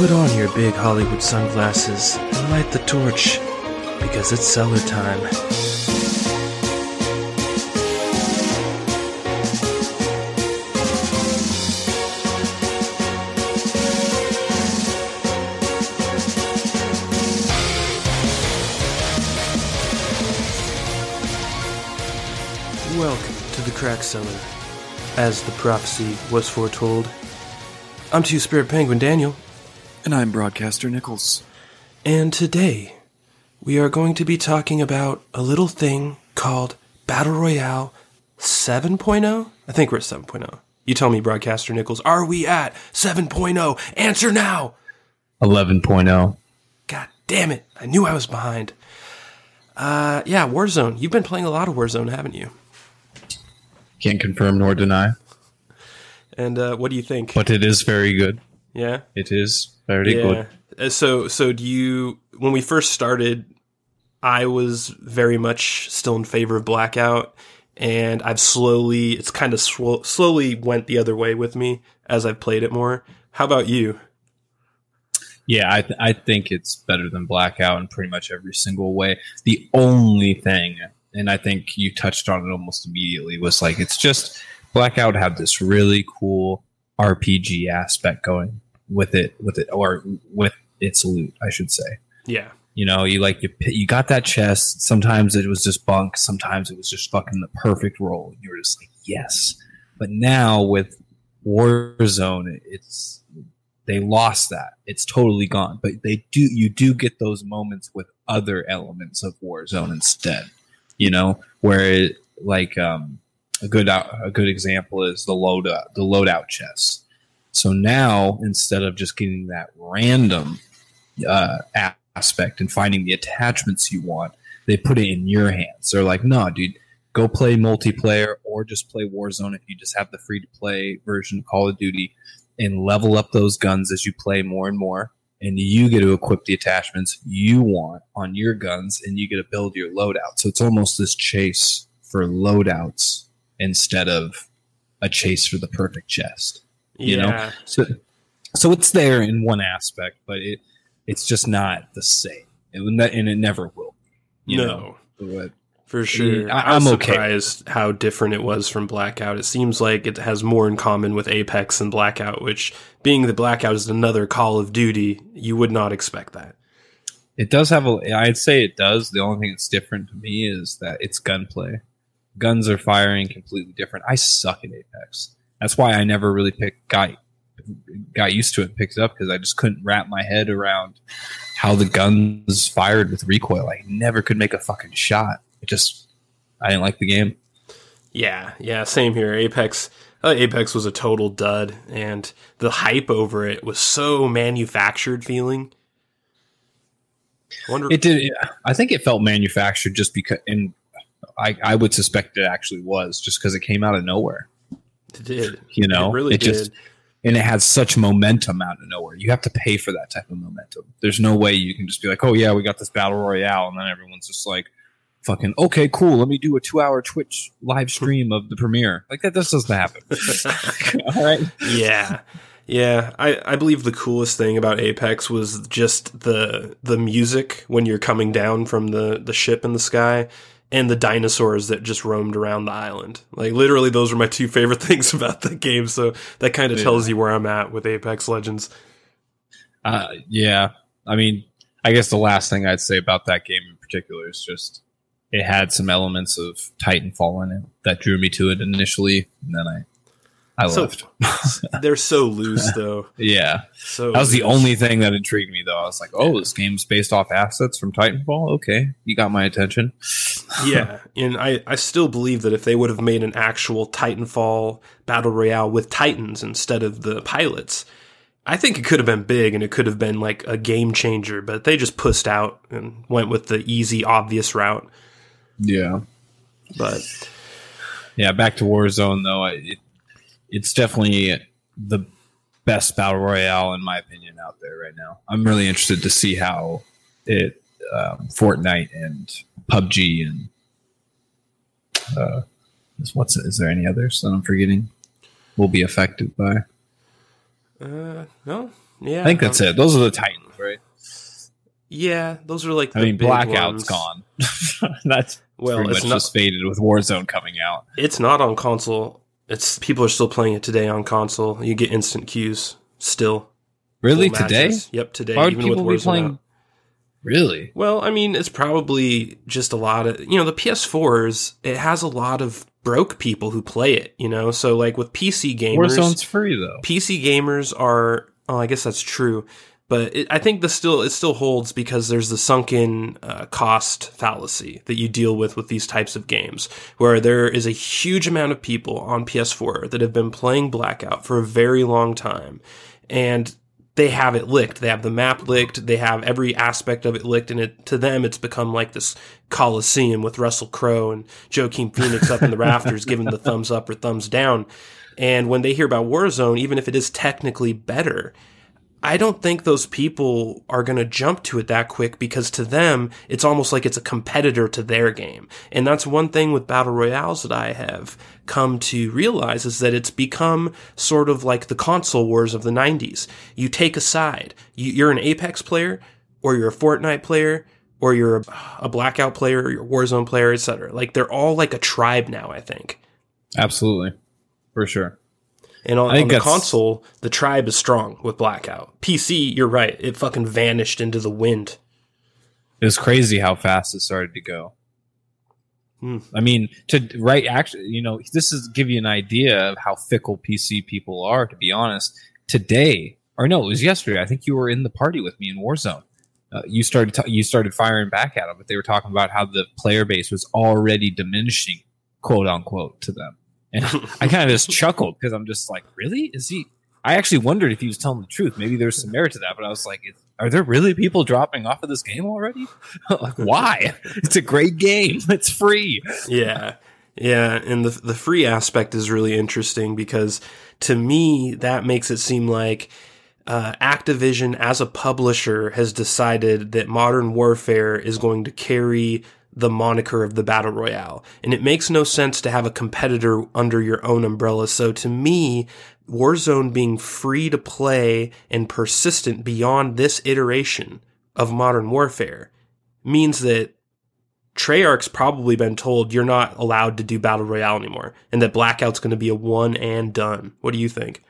Put on your big Hollywood sunglasses and light the torch, because it's cellar time. To the crack cellar, as the prophecy was foretold. I'm Two Spirit Penguin Daniel, And I'm Broadcaster Nichols. and today we are going to be talking about a little thing called Battle Royale 7.0. I think we're at 7.0. You tell me, Broadcaster Nichols, are we at 7.0? Answer now! 11.0. God damn it, I knew I was behind. Uh, yeah, Warzone. You've been playing a lot of Warzone, haven't you? Can't confirm nor deny, And uh, what do you think? but it is very good. Yeah? It is very good. Uh, So, so do you? When we first started, I was very much still in favor of Blackout, and I've slowly, it's kind of sw- slowly went the other way with me as I've played it more. How about you? Yeah, I, th- I think it's better than Blackout in pretty much every single way. The only thing, and I think you touched on it almost immediately, was like it's just Blackout had this really cool RPG aspect going with it, with it, or with its loot, I should say. Yeah, You know, you like you you got that chest. Sometimes it was just bunk. Sometimes it was just fucking the perfect roll. You were just like, yes. But now with Warzone, it's they lost that. It's totally gone. But they do you do get those moments with other elements of Warzone instead. You know, where it, like um, a good a good example is the loadout the loadout chest. So now instead of just getting that random uh, aspect and finding the attachments you want, they put it in your hands. They're like, no, dude, go play multiplayer or just play Warzone if you just have the free to play version of Call of Duty and level up those guns as you play more and more. And you get to equip the attachments you want on your guns and you get to build your loadout. So it's almost this chase for loadouts instead of a chase for the perfect chest you know? so so it's there in one aspect but it it's just not the same it, and it never will be, you no, know But for sure. I- I, was I'm okay. surprised how different it was from Blackout. It seems like it has more in common with Apex and Blackout, which being the Blackout is another Call of Duty, you would not expect that. it does have a i'd say it does the only thing that's different to me is that it's gunplay guns are firing completely different i suck at apex that's why i never really picked got got used to it and picked it up because i just couldn't wrap my head around how the guns fired with recoil i never could make a fucking shot it just i didn't like the game Yeah, yeah, same here. Apex, uh, Apex was a total dud, and the hype over it was so manufactured feeling. I wonder, It did. I think it felt manufactured just because, and I, I would suspect it actually was just because it came out of nowhere. it did. You know, it really did. just and it had such momentum out of nowhere. You have to pay for that type of momentum. There's no way you can just be like, oh yeah, we got this battle royale, and then everyone's just like, fucking okay, cool. Let me do a two hour Twitch live stream of the premiere. Like that. This doesn't happen. All right. yeah, yeah. I, I believe the coolest thing about Apex was just the the music when you're coming down from the the ship in the sky. And the dinosaurs that just roamed around the island. Like, literally, those were my two favorite things about the game. So, that kind of Yeah. tells you where I'm at with Apex Legends. Uh, yeah. I mean, I guess the last thing I'd say about that game in particular is just it had some elements of Titanfall in it that drew me to it initially, and then I I So- left. They're so loose, though. yeah, So that was the only thing that intrigued me, though. I was like, "Oh, this game's based off assets from Titanfall. Okay, you got my attention." yeah, and I, I still believe that if they would have made an actual Titanfall battle royale with Titans instead of the pilots, I think it could have been big and it could have been like a game changer. But they just pushed out and went with the easy, obvious route. Yeah, But yeah. Back to Warzone though, I- it, it's definitely the best battle royale in my opinion out there right now. I'm really interested to see how it um, Fortnite and PUBG and uh, is what's is there any others that I'm forgetting will be affected by? Uh, no, yeah, I think that's um, it. Those are the Titans, right? Yeah, those are like. I mean, big Blackout's ones. gone. that's Well, pretty it's much not. just faded with Warzone coming out. It's not on console. It's people are still playing it today on console. You get instant queues still. Really today? Yep, today. Why would even people with be playing? out. Really? Well, I mean, it's probably just a lot of you know the PS4s. It has a lot of broke people who play it. You know, so like with PC gamers, Warzone's free though. PC gamers are. Oh, I guess that's true, but it, I think the still it still holds because there's the sunken uh, cost fallacy that you deal with with these types of games, where there is a huge amount of people on PS4 that have been playing Blackout for a very long time, and they have it licked. They have the map licked. They have every aspect of it licked, and it to them it's become like this coliseum with Russell Crowe and Joaquin Phoenix up in the rafters giving the thumbs up or thumbs down. And when they hear about Warzone, even if it is technically better, I don't think those people are going to jump to it that quick because to them, it's almost like it's a competitor to their game. And that's one thing with battle royales that I have come to realize is that it's become sort of like the console wars of the 90s. You take a side. You- You're an Apex player, or you're a Fortnite player, or you're a, a Blackout player, or you're a Warzone player, etc. Like they're all like a tribe now, I think. Absolutely, for sure. And on, on the console, the tribe is strong with Blackout. PC, you're right. It fucking vanished into the wind. It was crazy how fast it started to go. Hmm. I mean, to right, actually, you know, this is give you an idea of how fickle PC people are. To be honest, today or no, it was yesterday. I think you were in the party with me in Warzone. Uh, you started ta- you started firing back at them, but they were talking about how the player base was already diminishing, quote unquote, to them. And I kind of just chuckled because I'm just like, really? Is he? I actually wondered if he was telling the truth. Maybe there's some merit to that, but I was like, are there really people dropping off of this game already? like, why? It's a great game. It's free. yeah. Yeah, and the the free aspect is really interesting because to me that makes it seem like uh, Activision as a publisher has decided that Modern Warfare is going to carry the moniker of the battle royale, and it makes no sense to have a competitor under your own umbrella. So to me, Warzone being free to play and persistent beyond this iteration of Modern Warfare means that Treyarch's probably been told you're not allowed to do battle royale anymore, and that Blackout's going to be a one and done. What do you think?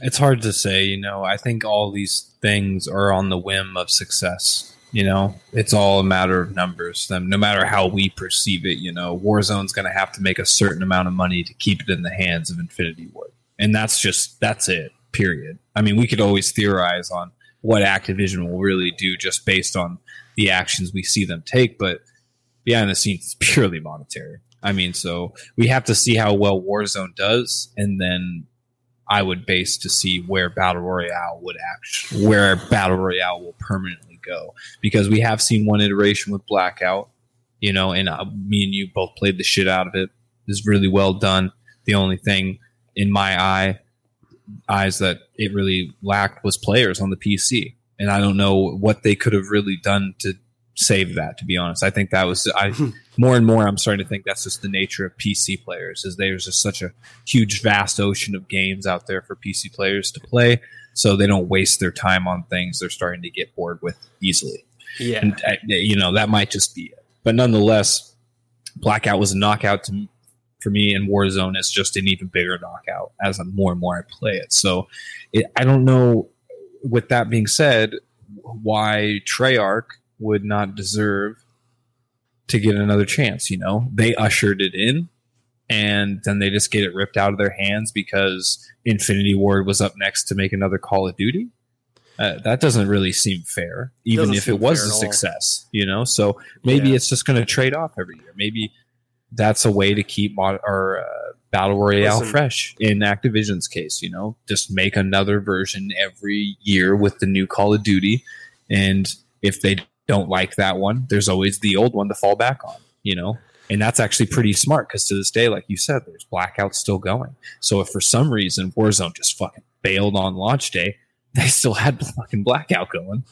It's hard to say, you know. I think all these things are on the whim of success. You know, it's all a matter of numbers. Then, no matter how we perceive it, you know, Warzone's going to have to make a certain amount of money to keep it in the hands of Infinity Ward, and that's just that's it. Period. I mean, we could always theorize on what Activision will really do just based on the actions we see them take, but behind the scenes, it's purely monetary. I mean, so we have to see how well Warzone does, and then I would base to see where Battle Royale would actually, where Battle Royale will permanently go. Because we have seen one iteration with Blackout, you know, and uh, me and you both played the shit out of it. It was really well done. The only thing in my eye, eyes that it really lacked was players on the PC. And I don't know what they could have really done to save that, to be honest. I think that was, I, more and more I'm starting to think that's just the nature of PC players is there's just such a huge vast ocean of games out there for PC players to play so they don't waste their time on things they're starting to get bored with easily. Yeah, And uh, you know that might just be it. But nonetheless, Blackout was a knockout to for me and Warzone is just an even bigger knockout as i more and more I play it. So it, I don't know with that being said why Treyarch would not deserve to get another chance. You know, they ushered it in, and then they just get it ripped out of their hands because Infinity Ward was up next to make another Call of Duty. Uh, that doesn't really seem fair, even Doesn't if it was a success. You know, so maybe Yeah. it's just going to trade off every year. Maybe that's a way to keep mod- or uh, battle royale Listen. fresh. In Activision's case, you know, just make another version every year with the new Call of Duty, and if they don't like that one, there's always the old one to fall back on. You know, And that's actually pretty smart because to this day, like you said, there's blackouts still going. So if for some reason Warzone just fucking bailed on launch day, they still had fucking blackout going.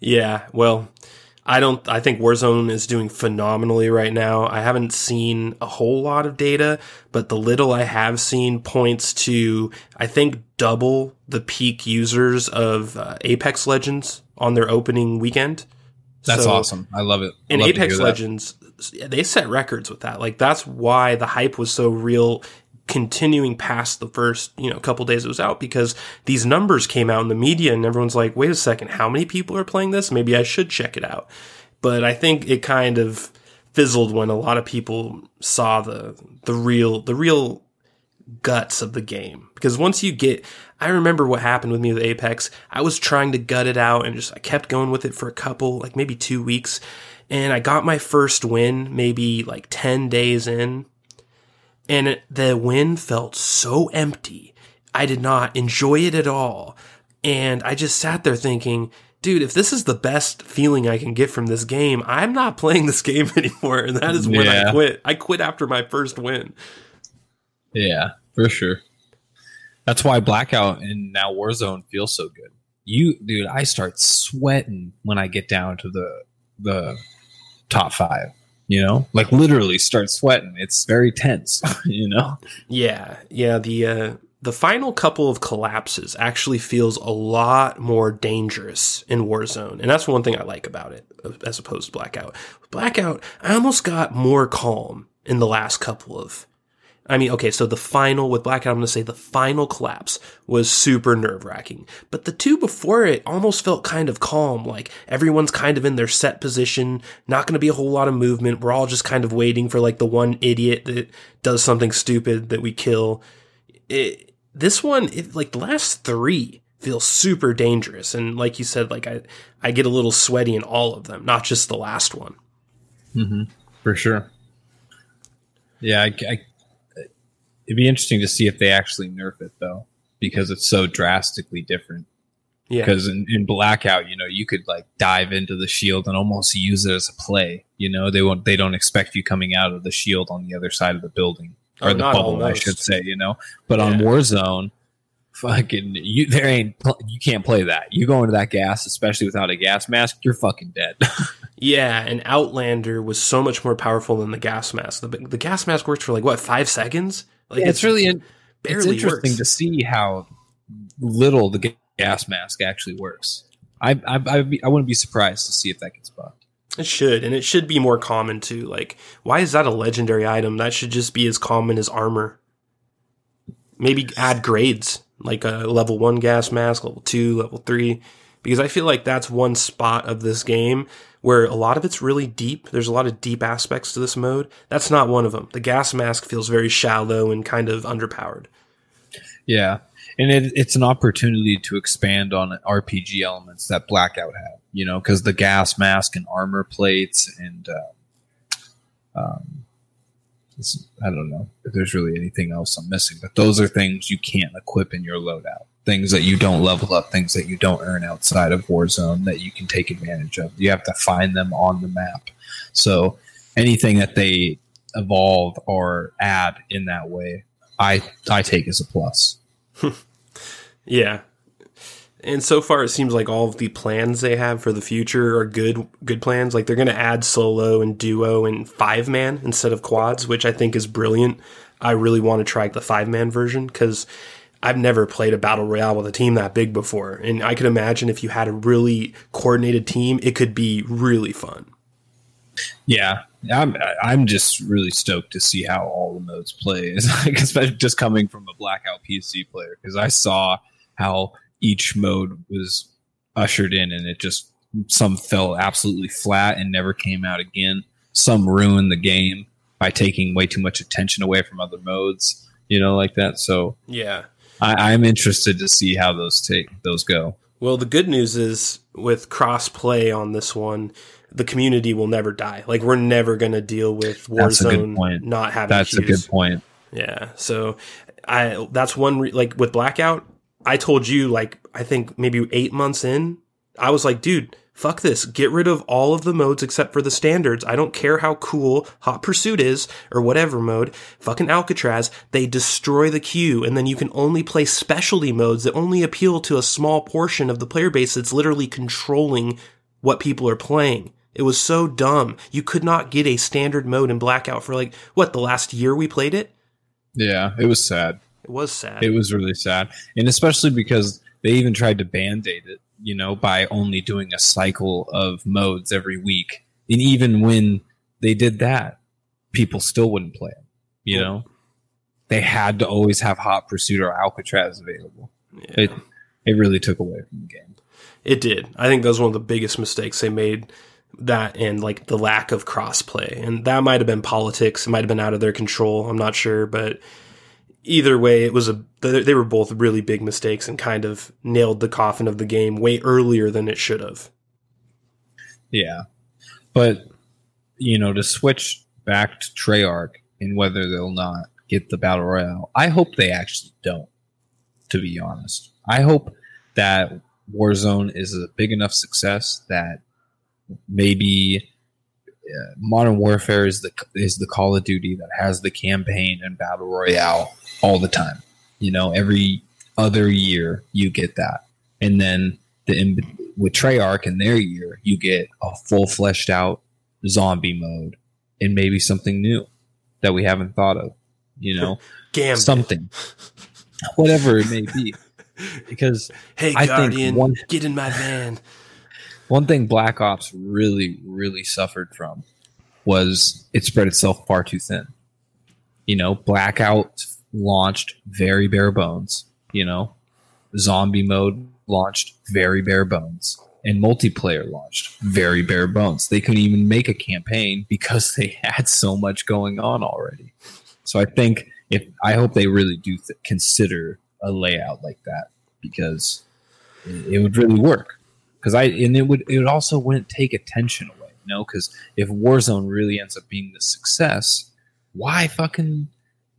Yeah, well, I don't. I think Warzone is doing phenomenally right now. I haven't seen a whole lot of data, but the little I have seen points to I think double the peak users of uh, Apex Legends on their opening weekend. That's so, awesome. I love it. In Apex Legends, they set records with that. Like that's why the hype was so real continuing past the first, you know, couple days it was out because these numbers came out in the media and everyone's like, wait a second, how many people are playing this? Maybe I should check it out. But I think it kind of fizzled when a lot of people saw the the real the real guts of the game. Because once you get I remember what happened with me with Apex. I was trying to gut it out and just I kept going with it for a couple, like maybe 2 weeks. And I got my first win maybe like 10 days in and it, the win felt so empty. I did not enjoy it at all. And I just sat there thinking, dude, if this is the best feeling I can get from this game, I'm not playing this game anymore. And that is when yeah. I quit. I quit after my first win. Yeah, for sure. That's why Blackout and now Warzone feels so good. You, dude, I start sweating when I get down to the the top five you know like literally start sweating it's very tense you know yeah yeah the uh the final couple of collapses actually feels a lot more dangerous in Warzone. And that's one thing I like about it as opposed to Blackout. Blackout, I almost got more calm in the last couple of I mean, okay, so the final with Blackout, I'm going to say the final collapse was super nerve wracking. But the two before it almost felt kind of calm. Like everyone's kind of in their set position, not going to be a whole lot of movement. We're all just kind of waiting for like the one idiot that does something stupid that we kill. It, this one, it, like the last three feel super dangerous. And like you said, like I, I get a little sweaty in all of them, not just the last one. Mm-hmm. For sure. Yeah, I, I It'd be interesting to see if they actually nerf it though, because it's so drastically different. Yeah. Because in, in blackout, you know, you could like dive into the shield and almost use it as a play. You know, they won't. They don't expect you coming out of the shield on the other side of the building or oh, the bubble, almost. I should say. You know, but yeah. on Warzone, fucking you there ain't you can't play that. You go into that gas, especially without a gas mask, you're fucking dead. yeah, and Outlander was so much more powerful than the gas mask. The, the gas mask worked for like what five seconds. Like yeah, it's, it's, really it's interesting works. to see how little the gas mask actually works. I I I, I wouldn't be surprised to see if that gets buffed. It should, and it should be more common too. Like, why is that a legendary item? That should just be as common as armor. Maybe add grades, like a level one gas mask, level two, level three, because I feel like that's one spot of this game where a lot of it's really deep. There's a lot of deep aspects to this mode. That's not one of them. The gas mask feels very shallow and kind of underpowered. Yeah. And it, it's an opportunity to expand on RPG elements that Blackout had, you know, because the gas mask and armor plates and, uh, um, I don't know if there's really anything else I'm missing, but those are things you can't equip in your loadout things that you don't level up, things that you don't earn outside of Warzone that you can take advantage of. You have to find them on the map. So anything that they evolve or add in that way, I I take as a plus. yeah. And so far it seems like all of the plans they have for the future are good good plans. Like they're going to add solo and duo and five man instead of quads, which I think is brilliant. I really want to try the five man version cuz I've never played a battle royale with a team that big before, and I could imagine if you had a really coordinated team, it could be really fun. Yeah, I'm I'm just really stoked to see how all the modes play, especially just coming from a blackout PC player because I saw how each mode was ushered in, and it just some fell absolutely flat and never came out again. Some ruined the game by taking way too much attention away from other modes, you know, like that. So yeah, I, I'm interested to see how those take those go. Well, the good news is with cross play on this one, the community will never die. Like we're never going to deal with Warzone not having. That's a good point. Yeah, so I that's one re- like with Blackout. I told you like I think maybe eight months in, I was like, dude, fuck this. Get rid of all of the modes except for the standards. I don't care how cool Hot Pursuit is or whatever mode. Fucking Alcatraz, they destroy the queue and then you can only play specialty modes that only appeal to a small portion of the player base that's literally controlling what people are playing. It was so dumb. You could not get a standard mode in Blackout for like, what, the last year we played it? Yeah, it was sad. It was sad. It was really sad. And especially because they even tried to band aid it, you know, by only doing a cycle of modes every week. And even when they did that, people still wouldn't play it, you Well- know? They had to always have Hot Pursuit or Alcatraz available. Yeah. It it really took away from the game. It did. I think that was one of the biggest mistakes they made. That and like the lack of crossplay, and that might have been politics. It might have been out of their control. I'm not sure, but either way, it was a. They were both really big mistakes and kind of nailed the coffin of the game way earlier than it should have. Yeah. But, you know, to switch back to Treyarch and whether they'll not get the Battle Royale, I hope they actually don't, to be honest. I hope that Warzone is a big enough success that maybe uh, Modern Warfare is the is the Call of Duty that has the campaign and Battle Royale all the time. You know, every other year you get that. And then the with Treyarch in their year, you get a full fleshed out zombie mode and maybe something new that we haven't thought of. You know, Gambit. something, whatever it may be. Because hey, I think Guardian, one- get in my van. one thing Black Ops really, really suffered from was it spread itself far too thin. You know, Blackout launched very bare bones. You know, zombie mode launched very bare bones. And multiplayer launched very bare bones. They couldn't even make a campaign because they had so much going on already. So I think if I hope they really do th- consider a layout like that because it, it would really work because I and it would it also wouldn't take attention away, you know. Because if Warzone really ends up being the success, why fucking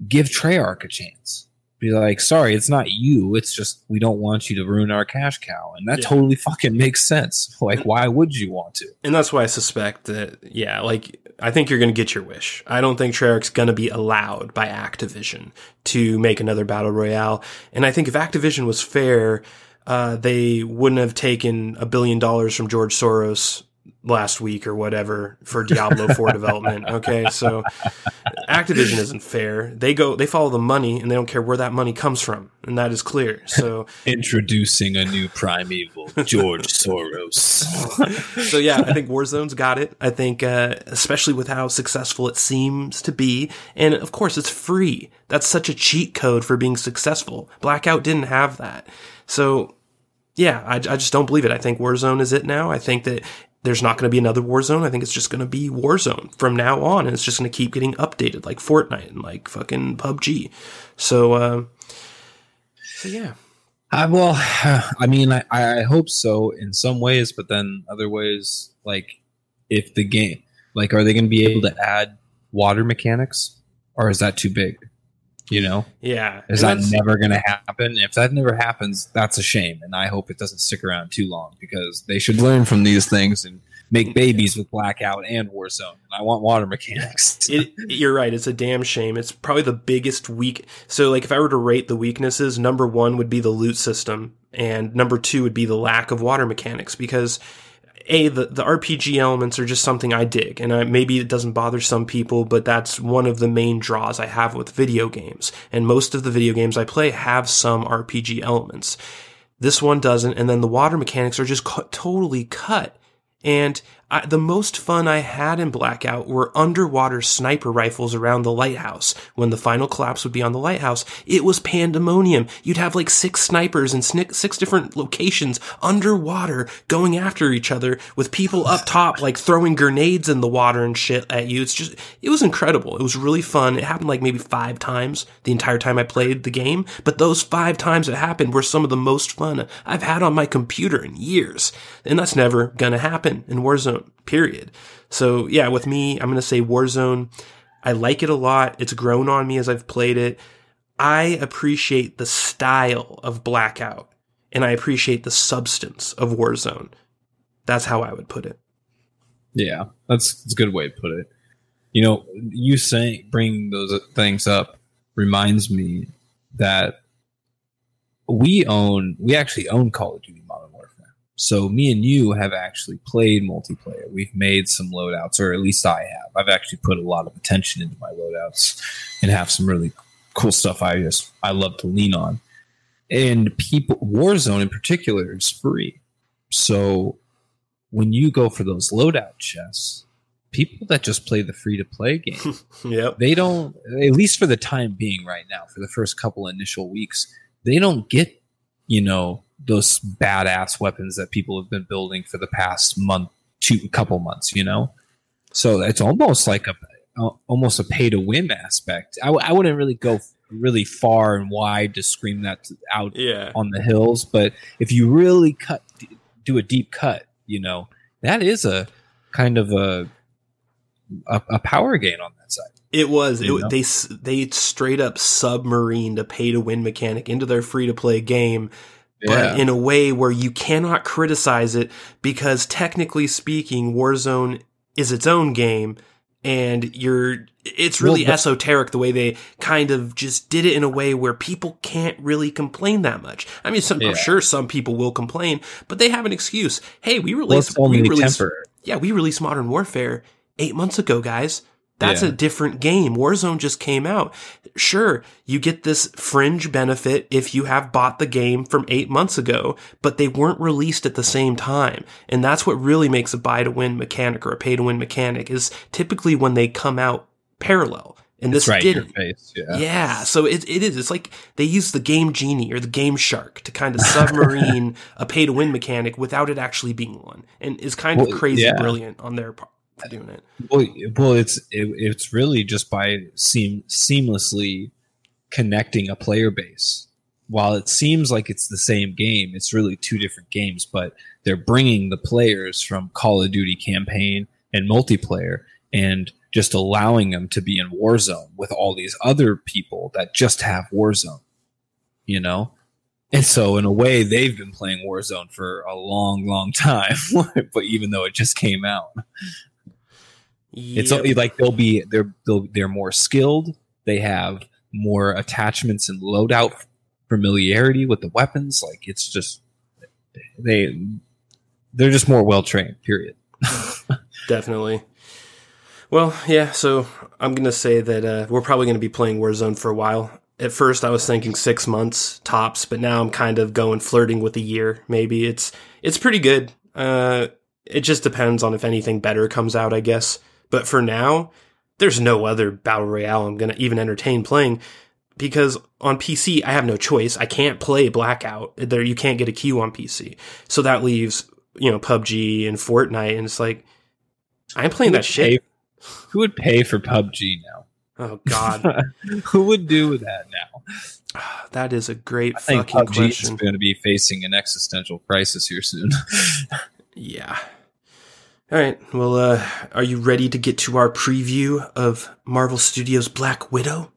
give Treyarch a chance? Be like, sorry, it's not you. It's just we don't want you to ruin our cash cow, and that Yeah. totally fucking makes sense. Like, why would you want to? And that's why I suspect that, yeah, like, I think you're going to get your wish. I don't think Treyarch's going to be allowed by Activision to make another Battle Royale. And I think if Activision was fair, uh, they wouldn't have taken a billion dollars from George Soros last week or whatever for Diablo 4 development. Okay. So Activision isn't fair. They go, they follow the money and they don't care where that money comes from. And that is clear. So, Introducing a new primeval, George Soros. so yeah, I think Warzone's got it. I think, uh, especially with how successful it seems to be, and of course it's free. That's such a cheat code for being successful. Blackout didn't have that, so yeah, I, I just don't believe it. I think Warzone is it now. I think that there's not going to be another Warzone. I think it's just going to be Warzone from now on, and it's just going to keep getting updated, like Fortnite and like fucking PUBG. So, uh, so yeah. I, well, I mean, I, I hope so in some ways, but then other ways, like if the game, like, are they going to be able to add water mechanics, or is that too big? You know, Yeah, is that never going to happen? If that never happens, that's a shame, and I hope it doesn't stick around too long because they should learn from these things and make babies with Blackout and Warzone. And I want water mechanics. it, you're right. It's a damn shame. It's probably the biggest weak. So, like, if I were to rate the weaknesses, number one would be the loot system, and number two would be the lack of water mechanics. Because a the the RPG elements are just something I dig, and I, maybe it doesn't bother some people, but that's one of the main draws I have with video games. And most of the video games I play have some RPG elements. This one doesn't, and then the water mechanics are just cu- totally cut. And I, the most fun I had in Blackout were underwater sniper rifles around the lighthouse. When the final collapse would be on the lighthouse, it was pandemonium. You'd have like six snipers in six different locations underwater going after each other with people up top like throwing grenades in the water and shit at you. It's just, it was incredible. It was really fun. It happened like maybe five times the entire time I played the game, but those five times it happened were some of the most fun I've had on my computer in years. And that's never gonna happen in Warzone, period. So yeah, with me, I'm gonna say Warzone. I like it a lot. It's grown on me as I've played it. I appreciate the style of Blackout and I appreciate the substance of Warzone. That's how I would put it. Yeah, that's, that's a good way to put it. You know, you saying bringing those things up reminds me that we own we actually own Call of Duty. So me and you have actually played multiplayer. We've made some loadouts, or at least I have. I've actually put a lot of attention into my loadouts and have some really cool stuff I just I love to lean on. And people Warzone in particular is free. So when you go for those loadout chests, people that just play the free to play game, Yep. they don't at least for the time being right now, for the first couple initial weeks, they don't get, you know, those badass weapons that people have been building for the past month, two couple months, you know? So it's almost like a almost a pay to win aspect. I, w- I wouldn't really go really far and wide to scream that out Yeah. on the hills, but if you really cut do a deep cut, you know, that is a kind of a a, a power gain on that side. It was. It, they they straight up submarined a pay to win mechanic into their free to play game, but in a way where you cannot criticize it because technically speaking, Warzone is its own game, and you're. It's really Well, but- esoteric the way they kind of just did it in a way where people can't really complain that much. I mean, some, Yeah. I'm sure some people will complain, but they have an excuse. Hey, we well, released. only we released yeah, we released Modern Warfare eight months ago, guys. That's Yeah. a different game. Warzone just came out. Sure, you get this fringe benefit if you have bought the game from eight months ago, but they weren't released at the same time. And that's what really makes a buy to win mechanic or a pay to win mechanic is typically when they come out parallel. And this right didn't. face. Yeah. Yeah, so it, it is. It's like they use the game genie or the game shark to kind of submarine a pay to win mechanic without it actually being one, and is kind of crazy yeah. brilliant on their part for doing it. Well, well, it's it, it's really just by seam seamlessly connecting a player base. While it seems like it's the same game, it's really two different games. But they're bringing the players from Call of Duty campaign and multiplayer, and just allowing them to be in Warzone with all these other people that just have Warzone. You know, and so in a way, they've been playing Warzone for a long, long time. but even though it just came out. It's Yep. like they'll be they're they'll, they're more skilled. They have more attachments and loadout familiarity with the weapons. Like it's just they they're just more well trained. Period. Definitely. Well, yeah, so I'm going to say that uh, we're probably going to be playing Warzone for a while. At first, I was thinking six months tops, but now I'm kind of going flirting with a year. Maybe it's it's pretty good. Uh, it just depends on if anything better comes out, I guess. But for now, there's no other battle royale I'm going to even entertain playing because on PC I have no choice. I can't play Blackout. There, you can't get a queue on PC, so that leaves you know PUBG and Fortnite, and it's like I'm playing Who that shit. pay- who would pay for PUBG now? Oh God, who would do that now? that is a great I think fucking PUBG is going to be facing an existential crisis here soon. Yeah. All right. Well, uh, are you ready to get to our preview of Marvel Studios' Black Widow,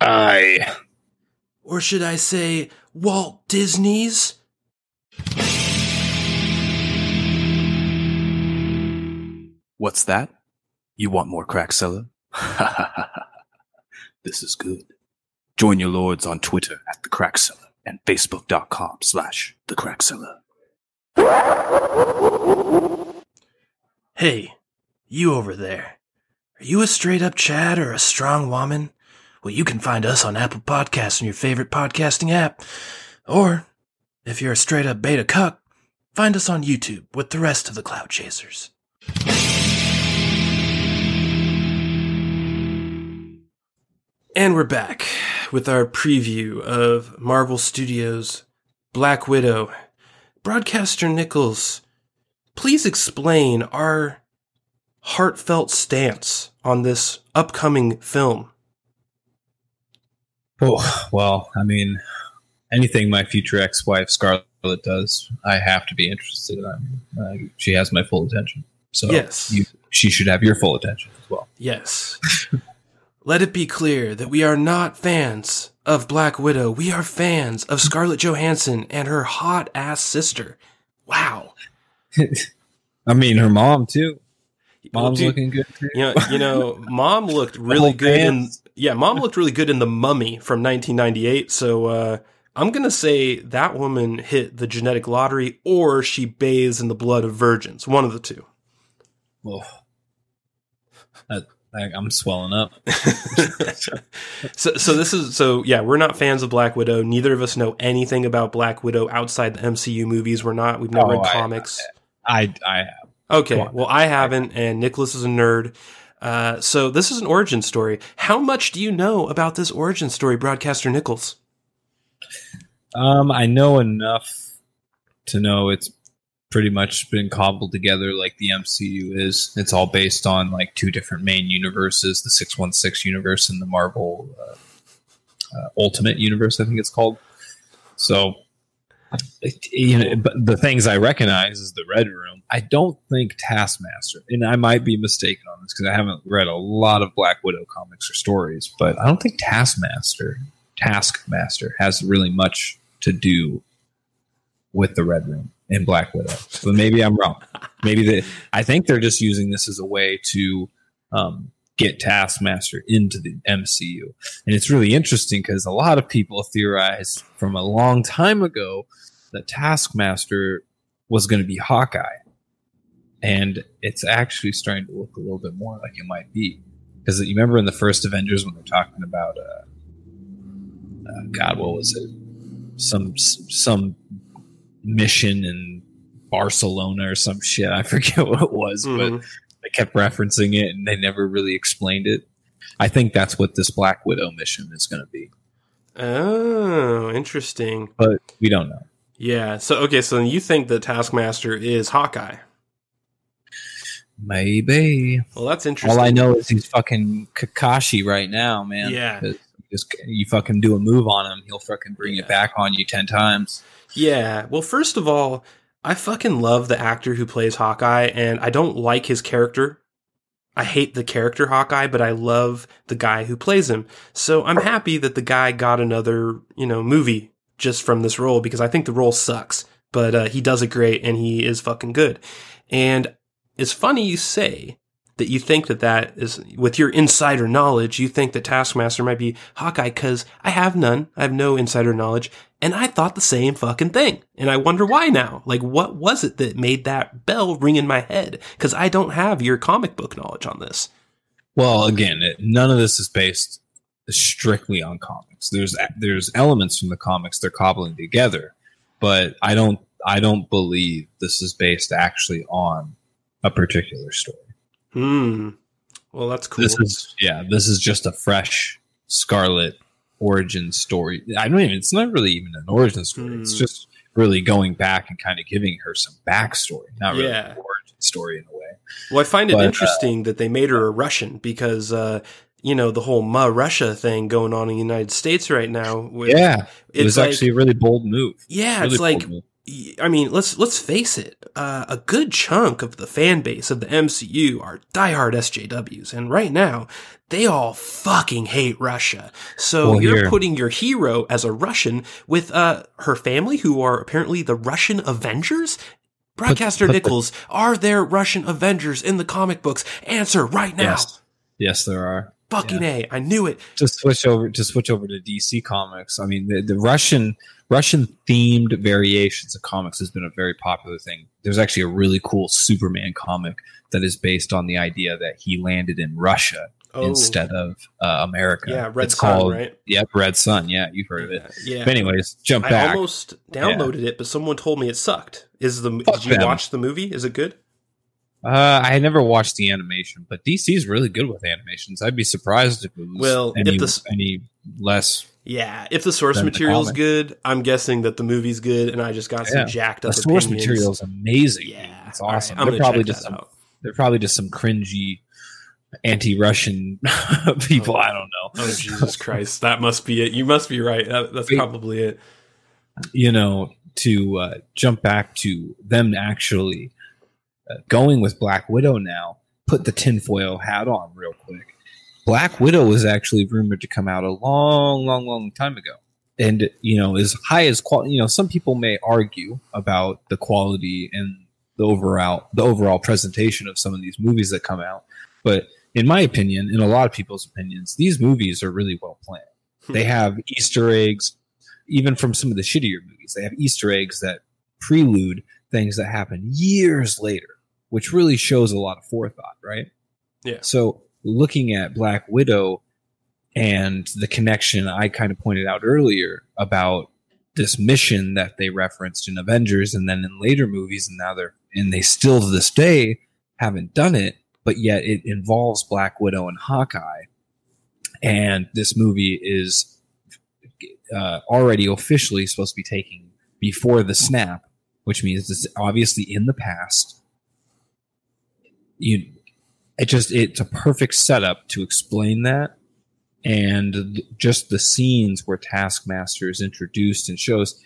I or should I say Walt Disney's? What's that? You want more crack Crackseller? this is good. Join your lords on Twitter at the crack Crackseller and Facebook.com slash the crack Crackseller. Hey, you over there. Are you a straight up Chad or a strong woman? Well, you can find us on Apple Podcasts and your favorite podcasting app. Or, if you're a straight up beta cuck, find us on YouTube with the rest of the Cloud Chasers. And we're back with our preview of Marvel Studios' Black Widow. Broadcaster Nichols, please explain our heartfelt stance on this upcoming film. Oh, well, I mean, anything my future ex-wife Scarlett does, I have to be interested in. Uh, she has my full attention. So Yes. you, she should have your full attention as well. Yes. Let it be clear that we are not fans of Black Widow. We are fans of Scarlett Johansson and her hot ass sister. Wow. I mean, her mom too. Well, Mom's dude, looking good too. You know, you know, mom looked really good in yeah, mom looked really good in the Mummy from 1998. So uh, I'm gonna say that woman hit the genetic lottery, or she bathes in the blood of virgins. One of the two. That- I, I'm swelling up. so, so this is so yeah. We're not fans of Black Widow. Neither of us know anything about Black Widow outside the MCU movies. We're not. We've never Oh, read I- comics. I I I have. Okay, well, I haven't, and Nicholas is a nerd. Uh, so this is an origin story. How much do you know about this origin story, broadcaster Nichols? um I know enough to know it's pretty much been cobbled together like the MCU is. It's all based on like two different main universes: the six one six universe and the Marvel uh, uh, Ultimate Universe, I think it's called. So, you know, but the things I recognize is the Red Room. I don't think Taskmaster, and I might be mistaken on this because I haven't read a lot of Black Widow comics or stories, but I don't think Taskmaster, Taskmaster, has really much to do with the Red Room in Black Widow. But maybe I'm wrong. Maybe they, I think they're just using this as a way to um, get Taskmaster into the MCU. And it's really interesting because a lot of people theorized from a long time ago that Taskmaster was going to be Hawkeye. And it's actually starting to look a little bit more like it might be. Because you remember in the first Avengers when they're talking about, uh, uh, God, what was it? Some some mission in Barcelona or some shit. I forget what it was, but Mhm. They kept referencing it and they never really explained it. I think that's what this Black Widow mission is going to be, Oh, interesting. but we don't know. Yeah. So okay. So you think the Taskmaster is Hawkeye? Maybe. Well, that's interesting. All I know is he's fucking Kakashi right now, man. Yeah. Just you fucking do a move on him, he'll fucking bring Yeah. it back on you ten times. Yeah. Well, first of all, I fucking love the actor who plays Hawkeye, and I don't like his character. I hate the character Hawkeye, but I love the guy who plays him. So I'm happy that the guy got another, you know, movie just from this role because I think the role sucks, but uh, he does it great and he is fucking good. And it's funny you say that you think that that is with your insider knowledge, you think that Taskmaster might be Hawkeye because I have none. I have no insider knowledge. And I thought the same fucking thing. And I wonder why now. Like, what was it that made that bell ring in my head? Because I don't have your comic book knowledge on this. Well, again, it, none of this is based strictly on comics. There's there's elements from the comics they're cobbling together, but I don't I don't believe this is based actually on a particular story. Hmm. Well, that's cool. This is yeah, this is just a fresh Scarlett origin story. I don't even. It's not really even an origin story. It's Hmm. just really going back and kind of giving her some backstory, not really Yeah. an origin story in a way. Well, I find it But, uh, interesting that they made her a Russian because, uh, you know, the whole Ma Russia thing going on in the United States right now. With, Yeah, it was like, actually a really bold move. yeah, Really it's like, move. I mean, let's let's face it. Uh, a good chunk of the fan base of the MCU are diehard SJWs, and right now they all fucking hate Russia. So Well, you're here- putting your hero as a Russian with uh, her family, who are apparently the Russian Avengers. Broadcaster put the- Nichols, are there Russian Avengers in the comic books? Answer right now. Yes, yes, there are. Fucking A. I knew it. to switch over to switch over to DC comics. I mean, the, the Russian Russian themed variations of comics has been a very popular thing. There's actually a really cool Superman comic that is based on the idea that he landed in Russia Oh, instead of uh, America. yeah, Red it's Sun, called right? Yep, Red Sun. Yeah, you've heard of it. Yeah. But anyways, jump I back. I almost downloaded it, but someone told me it sucked. Is the Fuck did you them. watch the movie? Is it good? uh, I never watched the animation, but DC is really good with animations. I'd be surprised if it was Well, if any, this- any less. Yeah, if the source Than the material's comic. good, I'm guessing that the movie's good, and I just got some Yeah. jacked The up source opinions. material is amazing. Yeah, it's All right, awesome. I'm They're probably check just that some out. they're probably just some cringy anti-Russian people. Oh. I don't know. Oh Jesus Christ, that must be it. You must be right. That, that's probably it. You know, to uh, jump back to them actually uh, going with Black Widow now. Put the tinfoil hat on real quick. Black Widow was actually rumored to come out a long, long, long time ago. And you know, as high as quality, you know, some people may argue about the quality and the overall the overall presentation of some of these movies that come out. But in my opinion, in a lot of people's opinions, these movies are really well planned. Hmm. They have Easter eggs, even from some of the shittier movies. They have Easter eggs that prelude things that happen years later, which really shows a lot of forethought, right? Yeah. So looking at Black Widow and the connection I kind of pointed out earlier about this mission that they referenced in Avengers and then in later movies, and now they're and they still to this day haven't done it, but yet it involves Black Widow and Hawkeye. And this movie is uh, already officially supposed to be taking before the snap, which means it's obviously in the past. You, it just it's a perfect setup to explain that, and just the scenes where Taskmaster is introduced and shows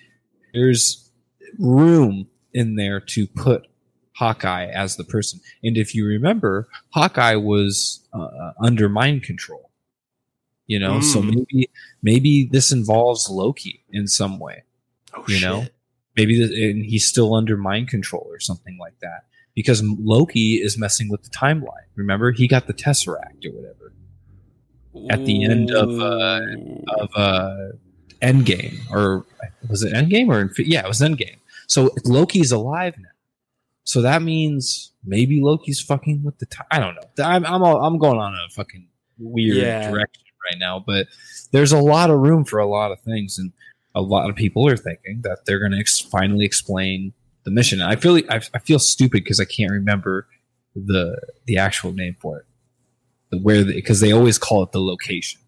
there's room in there to put Hawkeye as the person. And if you remember, Hawkeye was uh, under mind control. You know, so Mm. maybe maybe this involves Loki in some way. Oh, You shit. know? Maybe th- and he's still under mind control or something like that. Because Loki is messing with the timeline. Remember, he got the Tesseract or whatever at the end of, uh, of uh, Endgame, or was it Endgame or yeah, it was Endgame. So Loki's alive now. So that means maybe Loki's fucking with the time. I don't know. I'm I'm all, I'm going on a fucking weird Yeah. direction right now, but there's a lot of room for a lot of things, and a lot of people are thinking that they're going to ex- finally explain the mission. And I feel I, I feel stupid because I can't remember the the actual name for it, the, where because they always call it the location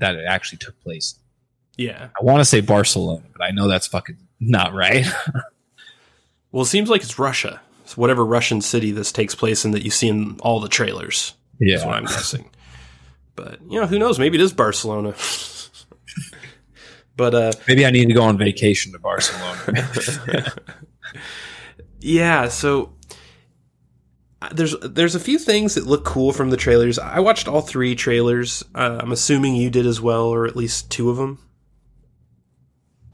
that it actually took place. yeah. I want to say Barcelona, but I know that's fucking not right. Well, it seems like it's Russia. Whatever Russian city this takes place in that you see in all the trailers. That's what I'm guessing. But you know, who knows? Maybe it is Barcelona. but uh, maybe I need to go on vacation to Barcelona. yeah, so uh, there's there's a few things that look cool from the trailers. I watched all three trailers. Uh, I'm assuming you did as well, or at least two of them.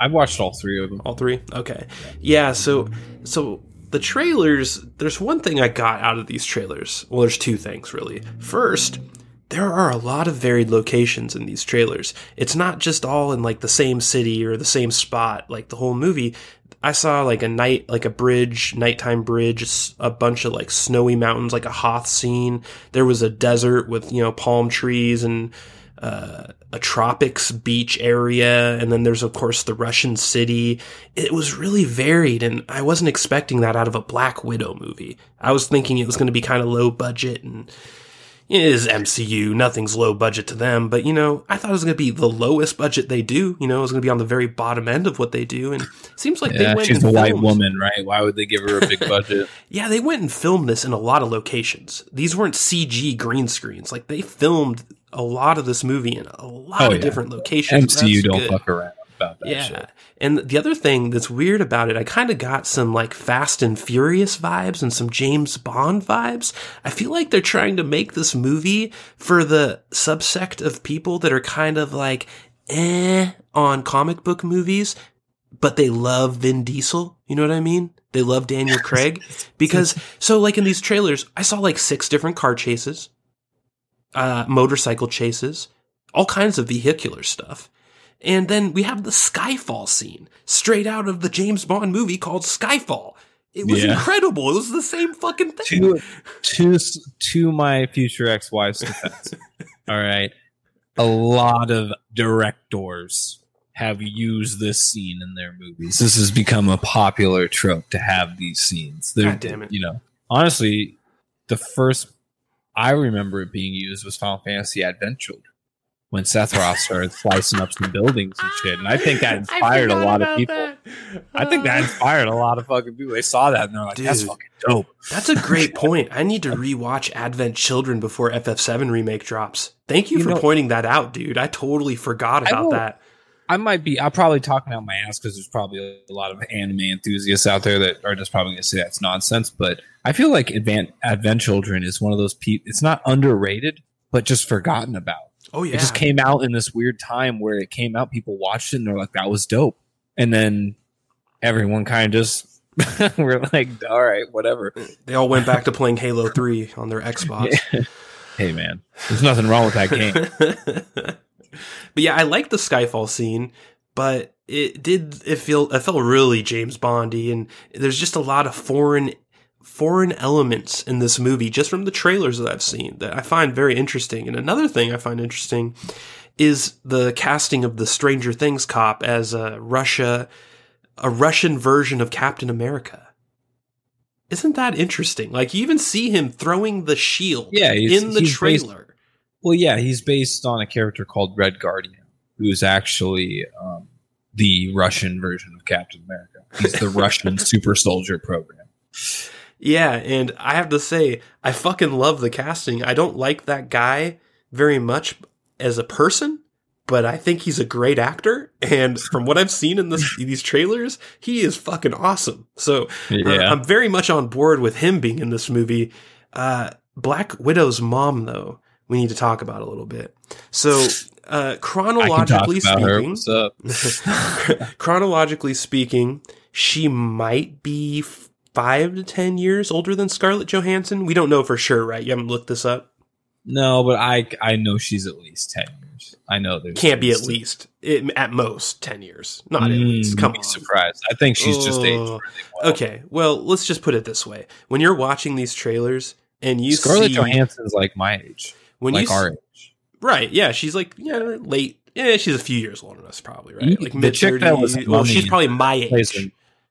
I've watched all three of them. All three? Okay. Yeah, so so the trailers, there's one thing I got out of these trailers. Well, there's two things really. First, there are a lot of varied locations in these trailers. It's not just all in like the same city or the same spot like the whole movie. I saw like a night like a bridge, nighttime bridge, a bunch of like snowy mountains, like a Hoth scene. There was a desert with, you know, palm trees and uh, a tropics beach area, and then there's of course the Russian city. It was really varied, and I wasn't expecting that out of a Black Widow movie. I was thinking it was going to be kind of low budget, and it is MCU. Nothing's low budget to them, but you know, I thought it was going to be the lowest budget they do. You know, it was going to be on the very bottom end of what they do, and it seems like they went. she's a white filmed- woman, right? Why would they give her a big budget? yeah, they went and filmed this in a lot of locations. These weren't CG green screens. Like they filmed a lot of this movie in a lot Oh, of yeah. different locations. MCU That's don't good. fuck around about that Yeah. shit. And the other thing that's weird about it, I kind of got some like Fast and Furious vibes and some James Bond vibes. I feel like they're trying to make this movie for the subsect of people that are kind of like eh on comic book movies, but they love Vin Diesel. You know what I mean? They love Daniel Craig because so like in these trailers, I saw like six different car chases, uh, motorcycle chases, all kinds of vehicular stuff. And then we have the Skyfall scene straight out of the James Bond movie called Skyfall. It was Yeah. incredible. It was the same fucking thing. to to to my future ex-wife's defense. all right, a lot of directors have used this scene in their movies. This has become a popular trope to have these scenes. They're, God damn it. You know, honestly, the first I remember it being used was Final Fantasy Advent Children. When Sephiroth started slicing up some buildings and shit, and I think that inspired a lot of people. I think that inspired a lot of fucking people. They saw that and they're like, "That's fucking dope." That's a great point. I need to rewatch Advent Children before FF7 remake drops. Thank you, You for know- pointing that out, dude. I totally forgot about will- that. I might be. I'm probably talking out my ass because there's probably a lot of anime enthusiasts out there that are just probably going to say that's nonsense. But I feel like Advent Advent Children is one of those people. It's not underrated, but just forgotten about. Oh yeah. It just came out in this weird time where it came out. People watched it and they're like, "That was dope," and then everyone kind of just We're like, all right, whatever. They all went back to playing Halo 3 on their Xbox. Hey, man, there's nothing wrong with that game. but yeah, I like the Skyfall scene, but it did it feel it felt really James Bondy, and there's just a lot of foreign foreign elements in this movie just from the trailers that I've seen that I find very interesting. And another thing I find interesting is the casting of the Stranger Things cop as a Russia a Russian version of Captain America. Isn't that interesting? Like you even see him throwing the shield Yeah, in the trailer. Well, yeah, he's based on a character called Red Guardian, who is actually um, the Russian version of Captain America. He's the Russian super soldier program. Yeah, and I have to say, I fucking love the casting. I don't like that guy very much as a person, but I think he's a great actor. And from what I've seen in this, these trailers, he is fucking awesome. So uh, I'm very much on board with him being in this movie. Uh, Black Widow's mom, though, we need to talk about a little bit. So, uh, I can talk chronologically speaking, chronologically speaking, she might be five to ten years older than Scarlett Johansson. We don't know for sure, right? You haven't looked this up. No, but I I know she's at least ten years. I know there's Can't be at least it, at most ten years. Not at least. Mm, Come be on. surprised. I think she's just aged. Oh. Okay, well, let's just put it this way: when you're watching these trailers and you Scarlett see Johansson's like my age, when like you our age. right, yeah, she's like yeah, late. Yeah, she's a few years older than us, probably right. You- Like the mid chick that was thirties. Well, she's probably my age.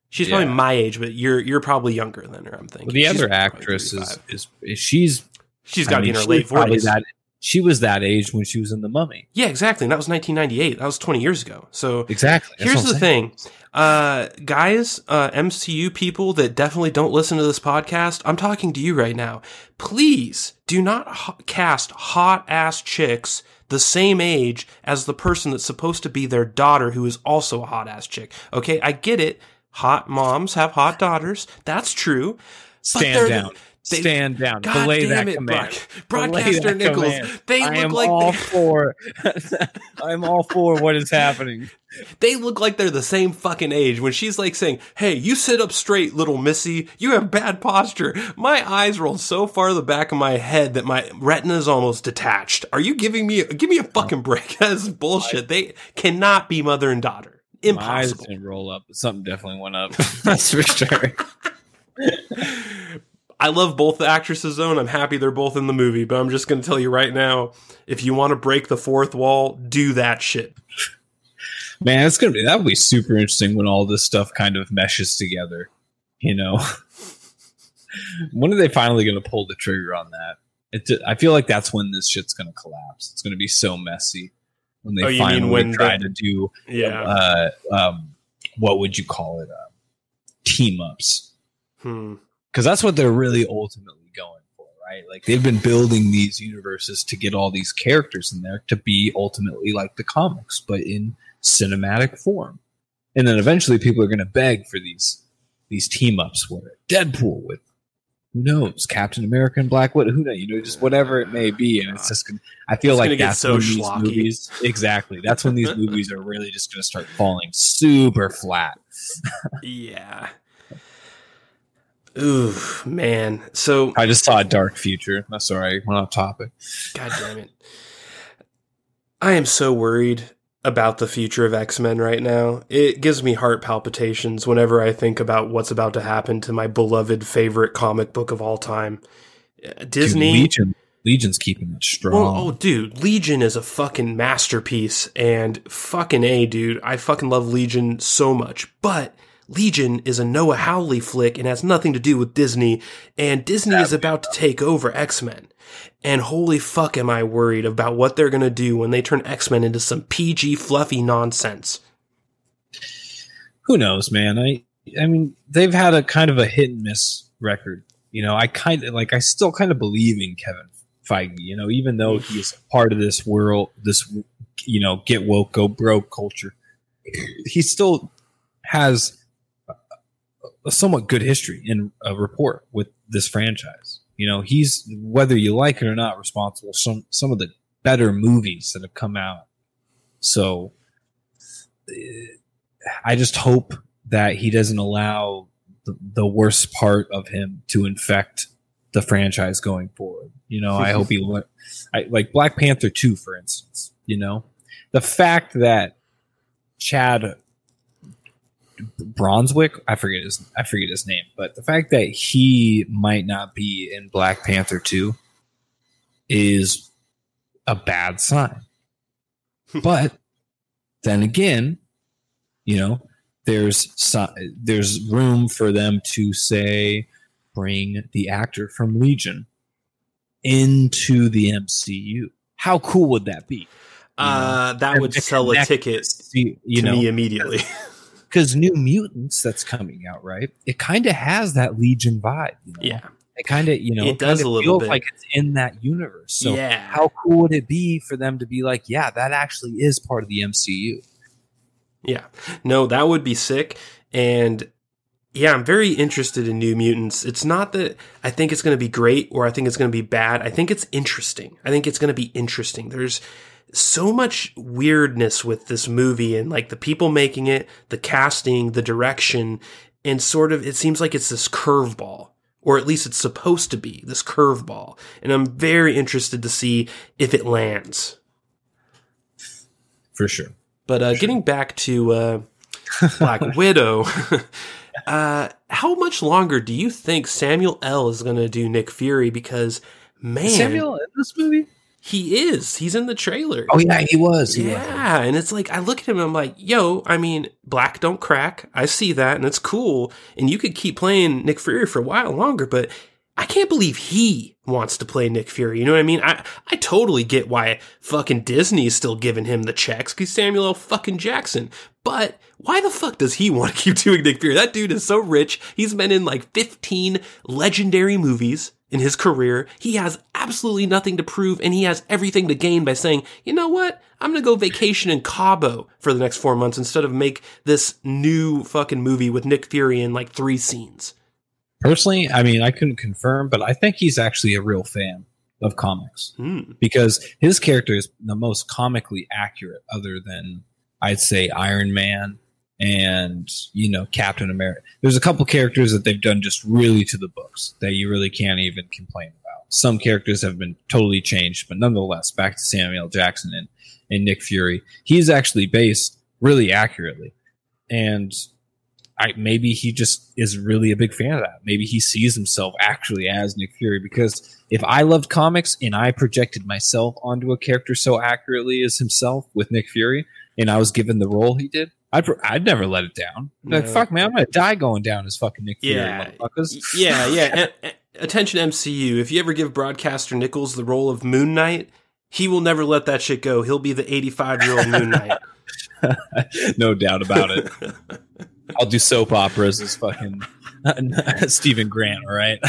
She's probably my age, but you're you're probably younger than her. I'm thinking. Well, the She's other actress is, is is she's she's got to be in her late forties. That she was that age when she was in the Mummy. Yeah, exactly. And that was 1998. That was 20 years ago. So Exactly. That's here's the saying. thing, uh, guys, uh, MCU people that definitely don't listen to this podcast. I'm talking to you right now. Please do not cast hot ass chicks the same age as the person that's supposed to be their daughter, who is also a hot ass chick. Okay, I get it. Hot moms have hot daughters. That's true. Stand down. They- Stand down. God Belay damn that it, command. Brock- Broadcaster that Nichols. command. They I look like all they- for. I'm all for what is happening. They look like they're the same fucking age. When she's like saying, Hey, you sit up straight, little missy. You have bad posture. My eyes rolled so far the back of my head that my retina is almost detached. Are you giving me, give me a fucking break? That's bullshit. They cannot be mother and daughter. My eyes Impossible. didn't roll up, something definitely went up. That's for sure. I love both the actresses though, and I'm happy they're both in the movie, but I'm just going to tell you right now, if you want to break the fourth wall, do that shit. Man, it's gonna be that would be super interesting when all this stuff kind of meshes together. You know, when are they finally gonna pull the trigger on that? It, I feel like that's when this shit's gonna collapse. It's gonna be so messy when they Oh, finally when try the- to do Yeah. uh, um, what would you call it? Uh, team ups, Hmm. Because that's what they're really ultimately going for, right? Like they've been building these universes to get all these characters in there to be ultimately like the comics, but in cinematic form. And then eventually people are going to beg for these these team ups with Deadpool with who knows Captain America and Black Widow, who knows, you know, just whatever it may be, and it's just. Gonna, I feel It's like that's so when these schlocky. movies exactly. That's when these movies are really just going to start falling super flat. Yeah. Ooh, man. So, I just saw a dark future. I'm sorry, went off topic. God damn it. I am so worried about the future of X Men right now. It gives me heart palpitations whenever I think about what's about to happen to my beloved favorite comic book of all time. Uh, Disney. Dude, Legion, Legion's keeping it strong. Well, oh, dude, Legion is a fucking masterpiece, and fucking a, dude, I fucking love Legion so much. But Legion is a Noah Hawley flick and has nothing to do with Disney, and Disney is about to take over X Men. And holy fuck, am I worried about what they're gonna do when they turn X Men into some PG fluffy nonsense. who knows, man? I I mean, they've had a kind of a hit and miss record. You know, I kind of like I still kind of believe in Kevin Feige. You know, even though he's part of this world, this you know, get woke, go broke culture, he still has a somewhat good history in a report with this franchise. You know, he's whether you like it or not responsible some some of the better movies that have come out. So eh, I just hope that he doesn't allow the, the worst part of him to infect the franchise going forward. You know, I hope he le- I, like Black Panther 2 for instance, you know. The fact that Chad Bronswick, I forget his I forget his name, but the fact that he might not be in Black Panther 2 is a bad sign. but then again, you know, there's some, there's room for them to say bring the actor from Legion into the MCU. How cool would that be? Uh, that would sell a ticket See, you to know, me immediately. because New Mutants that's coming out, right? It kind of has that Legion vibe. You know? yeah, it kind of you know It does a little feels bit. like it's in that universe. So yeah. how cool would it be for them to be like, yeah, that actually is part of the MCU? Yeah. No, that would be sick. And yeah, I'm very interested in New Mutants. It's not that I think it's going to be great or I think it's going to be bad. I think it's interesting. I think it's going to be interesting. There's so much weirdness with this movie and like the people making it, the casting, the direction, and sort of it seems like it's this curveball. Or at least it's supposed to be this curveball. And I'm very interested to see if it lands. For sure. But uh, getting back to uh, Black Widow, uh, how much longer do you think Samuel L. is going to do Nick Fury? Because man, Samuel in this movie? He is. He's in the trailer. Oh yeah, he was. He was. yeah, and it's like I look at him and I'm like, yo, I mean, black don't crack. I see that, and it's cool. And you could keep playing Nick Fury for a while longer, but I can't believe he wants to play Nick Fury. You know what I mean? I I totally get why fucking Disney is still giving him the checks because Samuel L. fucking Jackson. But why the fuck does he want to keep doing Nick Fury? That dude is so rich. He's been in like 15 legendary movies in his career. He has absolutely nothing to prove and he has everything to gain by saying, you know what? I'm going to go vacation in Cabo for the next four months instead of make this new fucking movie with Nick Fury in like three scenes. Personally, I mean, I couldn't confirm, but I think he's actually a real fan of comics Hmm. because his character is the most comically accurate, other than I'd say Iron Man and you know Captain America. There's a couple characters that they've done just really to the books that you really can't even complain about. Some characters have been totally changed, but nonetheless, back to Samuel Jackson and, and Nick Fury, he's actually based really accurately, and I maybe he just is really a big fan of that. Maybe he sees himself actually as Nick Fury because if I loved comics and I projected myself onto a character so accurately as himself with Nick Fury, and I was given the role he did, I'd pr- I'd never let it down. Like fuck, man, I'm gonna die going down as fucking Nick Fury, Yeah. motherfuckers. Yeah, yeah. A- a- attention MCU. If you ever give broadcaster Nichols the role of Moon Knight, he will never let that shit go. He'll be the 85 year old Moon Knight. no doubt about it. I'll do soap operas as fucking Steven Grant. All right.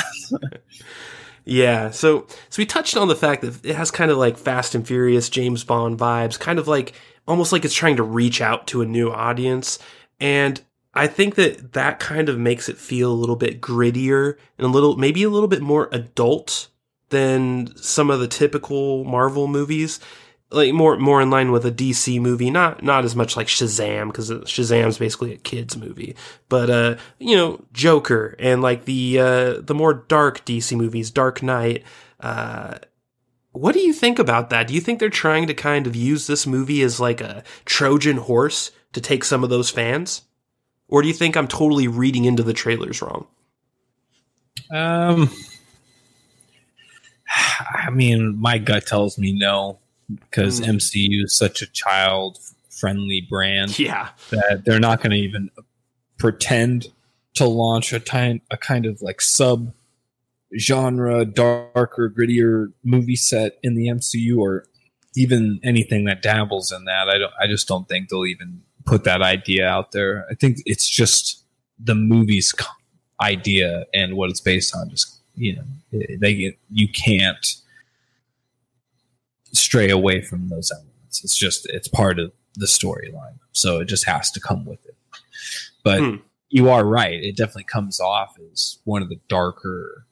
Yeah, so so we touched on the fact that it has kind of like Fast and Furious James Bond vibes, kind of like almost like it's trying to reach out to a new audience, and I think that that kind of makes it feel a little bit grittier and a little maybe a little bit more adult than some of the typical Marvel movies. Like more more in line with a DC movie, not not as much like Shazam because Shazam's basically a kids movie, but uh, you know Joker and like the uh, the more dark DC movies, Dark Knight. Uh, what do you think about that? Do you think they're trying to kind of use this movie as like a Trojan horse to take some of those fans, or do you think I'm totally reading into the trailers wrong? Um, I mean, my gut tells me no because Hmm. MCU is such a child-friendly brand Yeah, that they're not going to even pretend to launch a time a kind of like sub genre darker grittier movie set in the MCU or even anything that dabbles in that I don't I just don't think they'll even put that idea out there. I think it's just the movie's idea and what it's based on just you know they you can't stray away from those elements. It's just it's part of the storyline. So it just has to come with it. But Hmm. you are right. It definitely comes off as one of the darker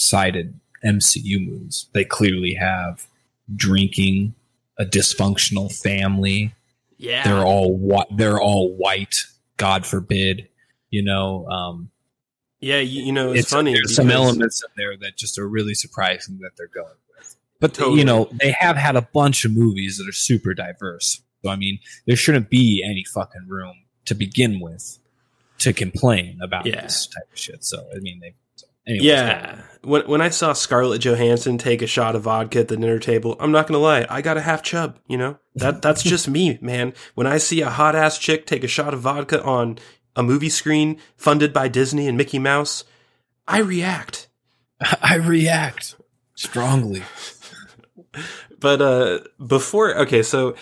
sided mcu movies they clearly have drinking a dysfunctional family yeah. they're all whi- they're all white god forbid you know um Yeah, you, you know, it's, it's funny. There's some elements in there that just are really surprising that they're going with. But Totally. you know, they have had a bunch of movies that are super diverse. So I mean, there shouldn't be any fucking room to begin with to complain about Yeah. this type of shit. So I mean, they. So anyways, Yeah. When when I saw Scarlett Johansson take a shot of vodka at the dinner table, I'm not gonna lie, I got a half chub. You know that that's just me, man. When I see a hot ass chick take a shot of vodka on a movie screen funded by Disney and Mickey Mouse, I react. I react strongly. But uh before okay, so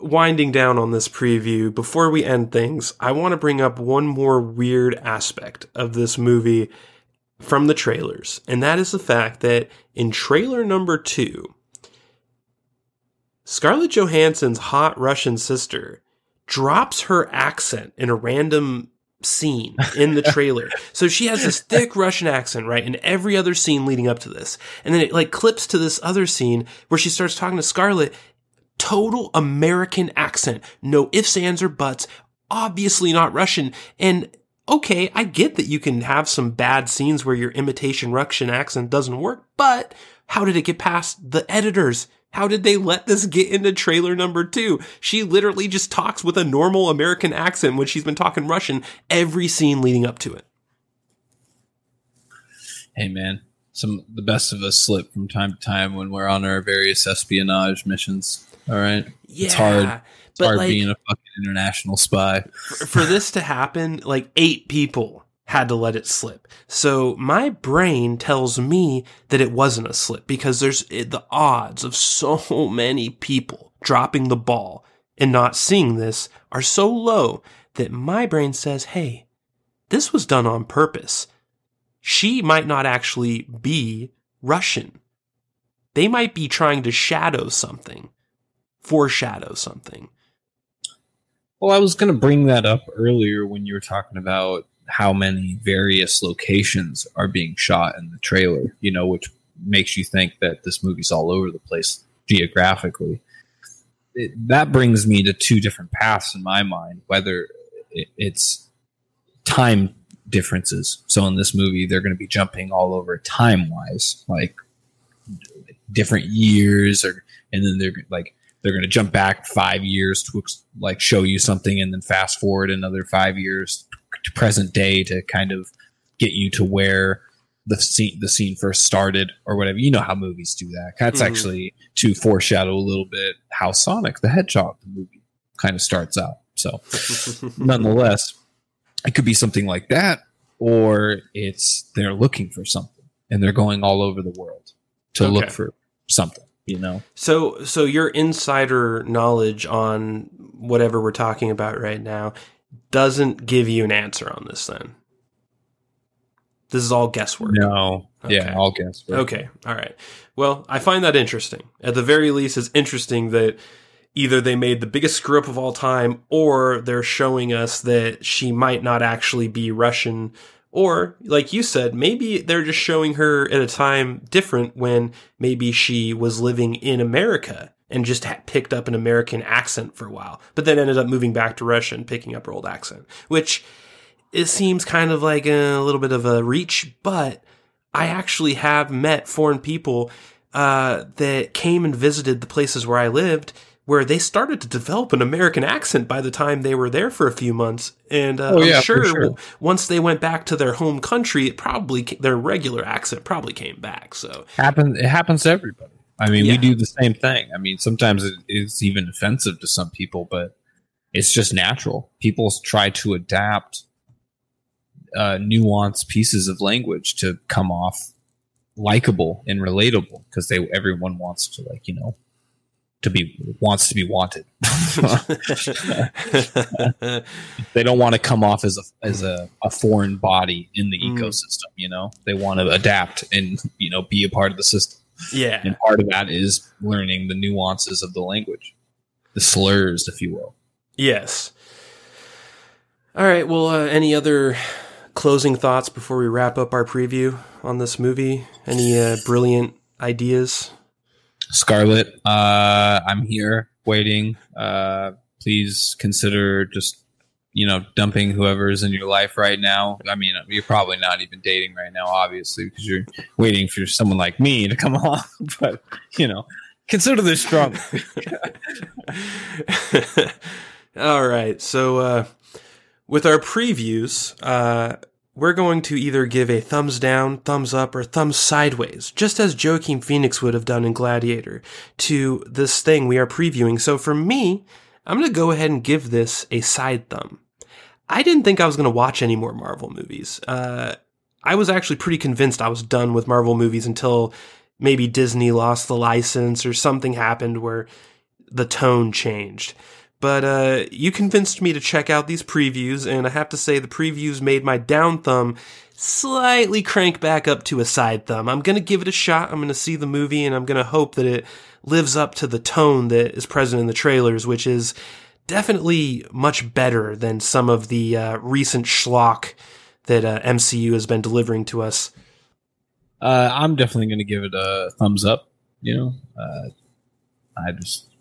winding down on this preview, before we end things, I want to bring up one more weird aspect of this movie from the trailers, and that is the fact that in trailer number 2, Scarlett Johansson's hot Russian sister drops her accent in a random scene in the trailer. so she has this thick Russian accent, right, in every other scene leading up to this. And then it like clips to this other scene where she starts talking to Scarlett. Total American accent. No ifs, ands, or buts. Obviously not Russian. And okay, I get that you can have some bad scenes where your imitation Russian accent doesn't work, but how did it get past the editors? How did they let this get into trailer number two? She literally just talks with a normal American accent when she's been talking Russian every scene leading up to it. Hey man, some the best of us slip from time to time when we're on our various espionage missions. All right, Yeah. It's hard. But hard like, being a fucking international spy. for, for this to happen, like eight people had to let it slip. So my brain tells me that it wasn't a slip because there's it, the odds of so many people dropping the ball and not seeing this are so low that my brain says, hey, this was done on purpose. She might not actually be Russian. They might be trying to shadow something, foreshadow something. Well, I was going to bring that up earlier when you were talking about how many various locations are being shot in the trailer, you know, which makes you think that this movie's all over the place geographically. It, that brings me to two different paths in my mind, whether it, it's time differences. So in this movie, they're going to be jumping all over time wise, like different years, or and then they're like they're going to jump back five years to like show you something and then fast forward another five years to present day to kind of get you to where the scene the scene first started or whatever you know how movies do that that's Mhm. actually to foreshadow a little bit how sonic the hedgehog the movie kind of starts out so nonetheless it could be something like that or it's they're looking for something and they're going all over the world to Okay. look for something you know So, so your insider knowledge on whatever we're talking about right now doesn't give you an answer on this. Then this is all guesswork. No. Okay. Yeah, I'll guess. but- Okay, all right. Well, I find that interesting. At the very least, it's interesting that either they made the biggest screw up of all time, or they're showing us that she might not actually be Russian. Or, like you said, maybe they're just showing her at a time different when maybe she was living in America and just ha- picked up an American accent for a while, but then ended up moving back to Russia and picking up her old accent, which it seems kind of like a little bit of a reach, but I actually have met foreign people uh, that came and visited the places where I lived, where they started to develop an American accent by the time they were there for a few months. And uh, Oh, I'm yeah, sure, sure. once they went back to their home country, it probably their regular accent probably came back. So Happen, it happens to everybody. I mean, Yeah. we do the same thing. I mean, sometimes it is even offensive to some people, but it's just natural. People try to adapt uh, nuanced pieces of language to come off likable and relatable because they everyone wants to like you know to be wants to be wanted. they don't want to come off as a as a, a foreign body in the Mm. ecosystem. You know, they want to adapt and you know be a part of the system. yeah, And part of that is learning the nuances of the language, the slurs, if you will. yes. All right. Well, uh, any other closing thoughts before we wrap up our preview on this movie? Any uh, brilliant ideas? Scarlett, uh, I'm here waiting. Uh, please consider just you know, dumping whoever's in your life right now. I mean, you're probably not even dating right now, obviously, because you're waiting for someone like me to come along. But you know, consider this strong. All right. So, uh, with our previews, uh, we're going to either give a thumbs down, thumbs up, or thumbs sideways, just as Joaquin Phoenix would have done in Gladiator, to this thing we are previewing. So for me, I'm going to go ahead and give this a side thumb. I didn't think I was going to watch any more Marvel movies. Uh, I was actually pretty convinced I was done with Marvel movies until maybe Disney lost the license or something happened where the tone changed. But uh, you convinced me to check out these previews, and I have to say the previews made my down thumb slightly crank back up to a side thumb. I'm to give it a shot. I'm to see the movie, and I'm to hope that it lives up to the tone that is present in the trailers, which is definitely much better than some of the uh, recent schlock that uh, MCU has been delivering to us. Uh, I'm definitely going to give it a thumbs up. You know, uh, I just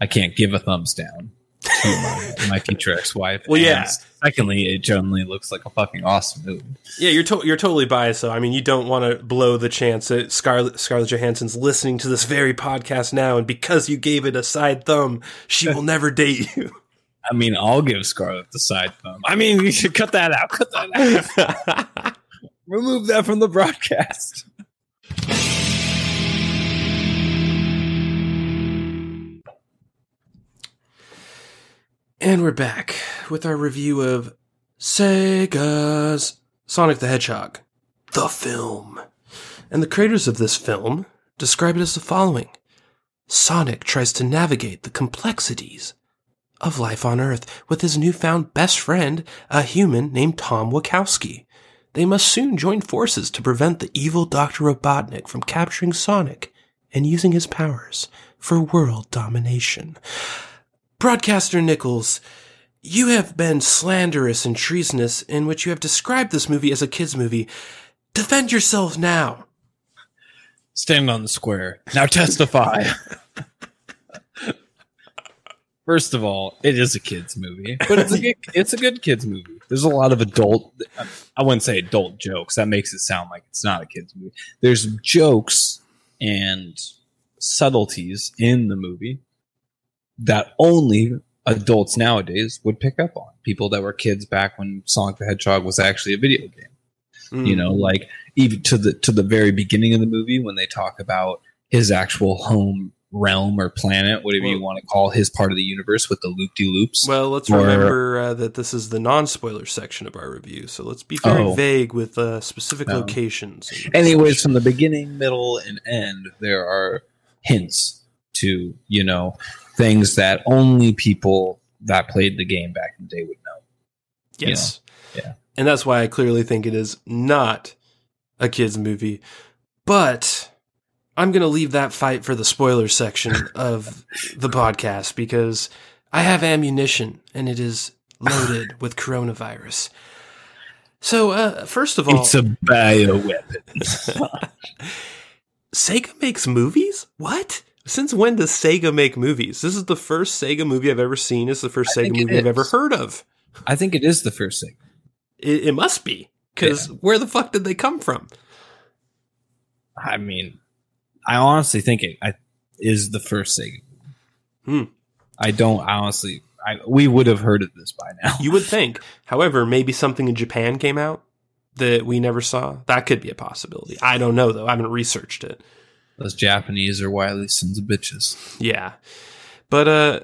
I can't give a thumbs down to my, my future ex-wife. Well, yeah. Secondly, it generally looks like a fucking awesome movie. Yeah, you're to- you're totally biased. though. I mean, you don't want to blow the chance that Scarlett Scarlett Johansson's listening to this very podcast now, and because you gave it a side thumb, she will never date you. I mean, I'll give Scarlett the side thumb. I mean, you should cut that out. Cut that out. Remove that from the broadcast. And we're back with our review of Sega's Sonic the Hedgehog, the film. And the creators of this film describe it as the following Sonic tries to navigate the complexities of life on Earth with his newfound best friend, a human named Tom Wachowski. They must soon join forces to prevent the evil Dr. Robotnik from capturing Sonic and using his powers for world domination. Broadcaster Nichols, you have been slanderous and treasonous in which you have described this movie as a kids' movie. Defend yourself now. Stand on the square. Now testify. First of all, it is a kids movie, but it's a good, it's a good kids movie. There's a lot of adult. I wouldn't say adult jokes. That makes it sound like it's not a kids movie. There's jokes and subtleties in the movie that only adults nowadays would pick up on. People that were kids back when Sonic the Hedgehog was actually a video game. Hmm. You know, like even to the to the very beginning of the movie when they talk about his actual home realm or planet, whatever you want to call his part of the universe with the loop de loops. Well, let's Or- remember uh, that this is the non-spoiler section of our review, so let's be very Oh. vague with uh, specific locations. Anyways, from the beginning, middle, and end, there are hints to you know things that only people that played the game back in the day would know. yes, Yeah. and that's why I clearly think it is not a kids' movie. But I'm going to leave that fight for the spoiler section of the podcast because I have ammunition and it is loaded with coronavirus. So, uh, first of all, It's a bioweapon. Sega makes movies? What? Since when does Sega make movies? This is the first Sega movie I've ever seen. It's the first I Sega movie I've ever heard of. I think it is the first thing. It, it must be. Because where the fuck did they come from? I mean, I honestly think it I, is the first Sega. Hmm. I don't honestly. I, we would have heard of this by now. You would think. However, maybe something in Japan came out that we never saw. That could be a possibility. I don't know, though. I haven't researched it. Those Japanese are wily sons of bitches. Yeah. But uh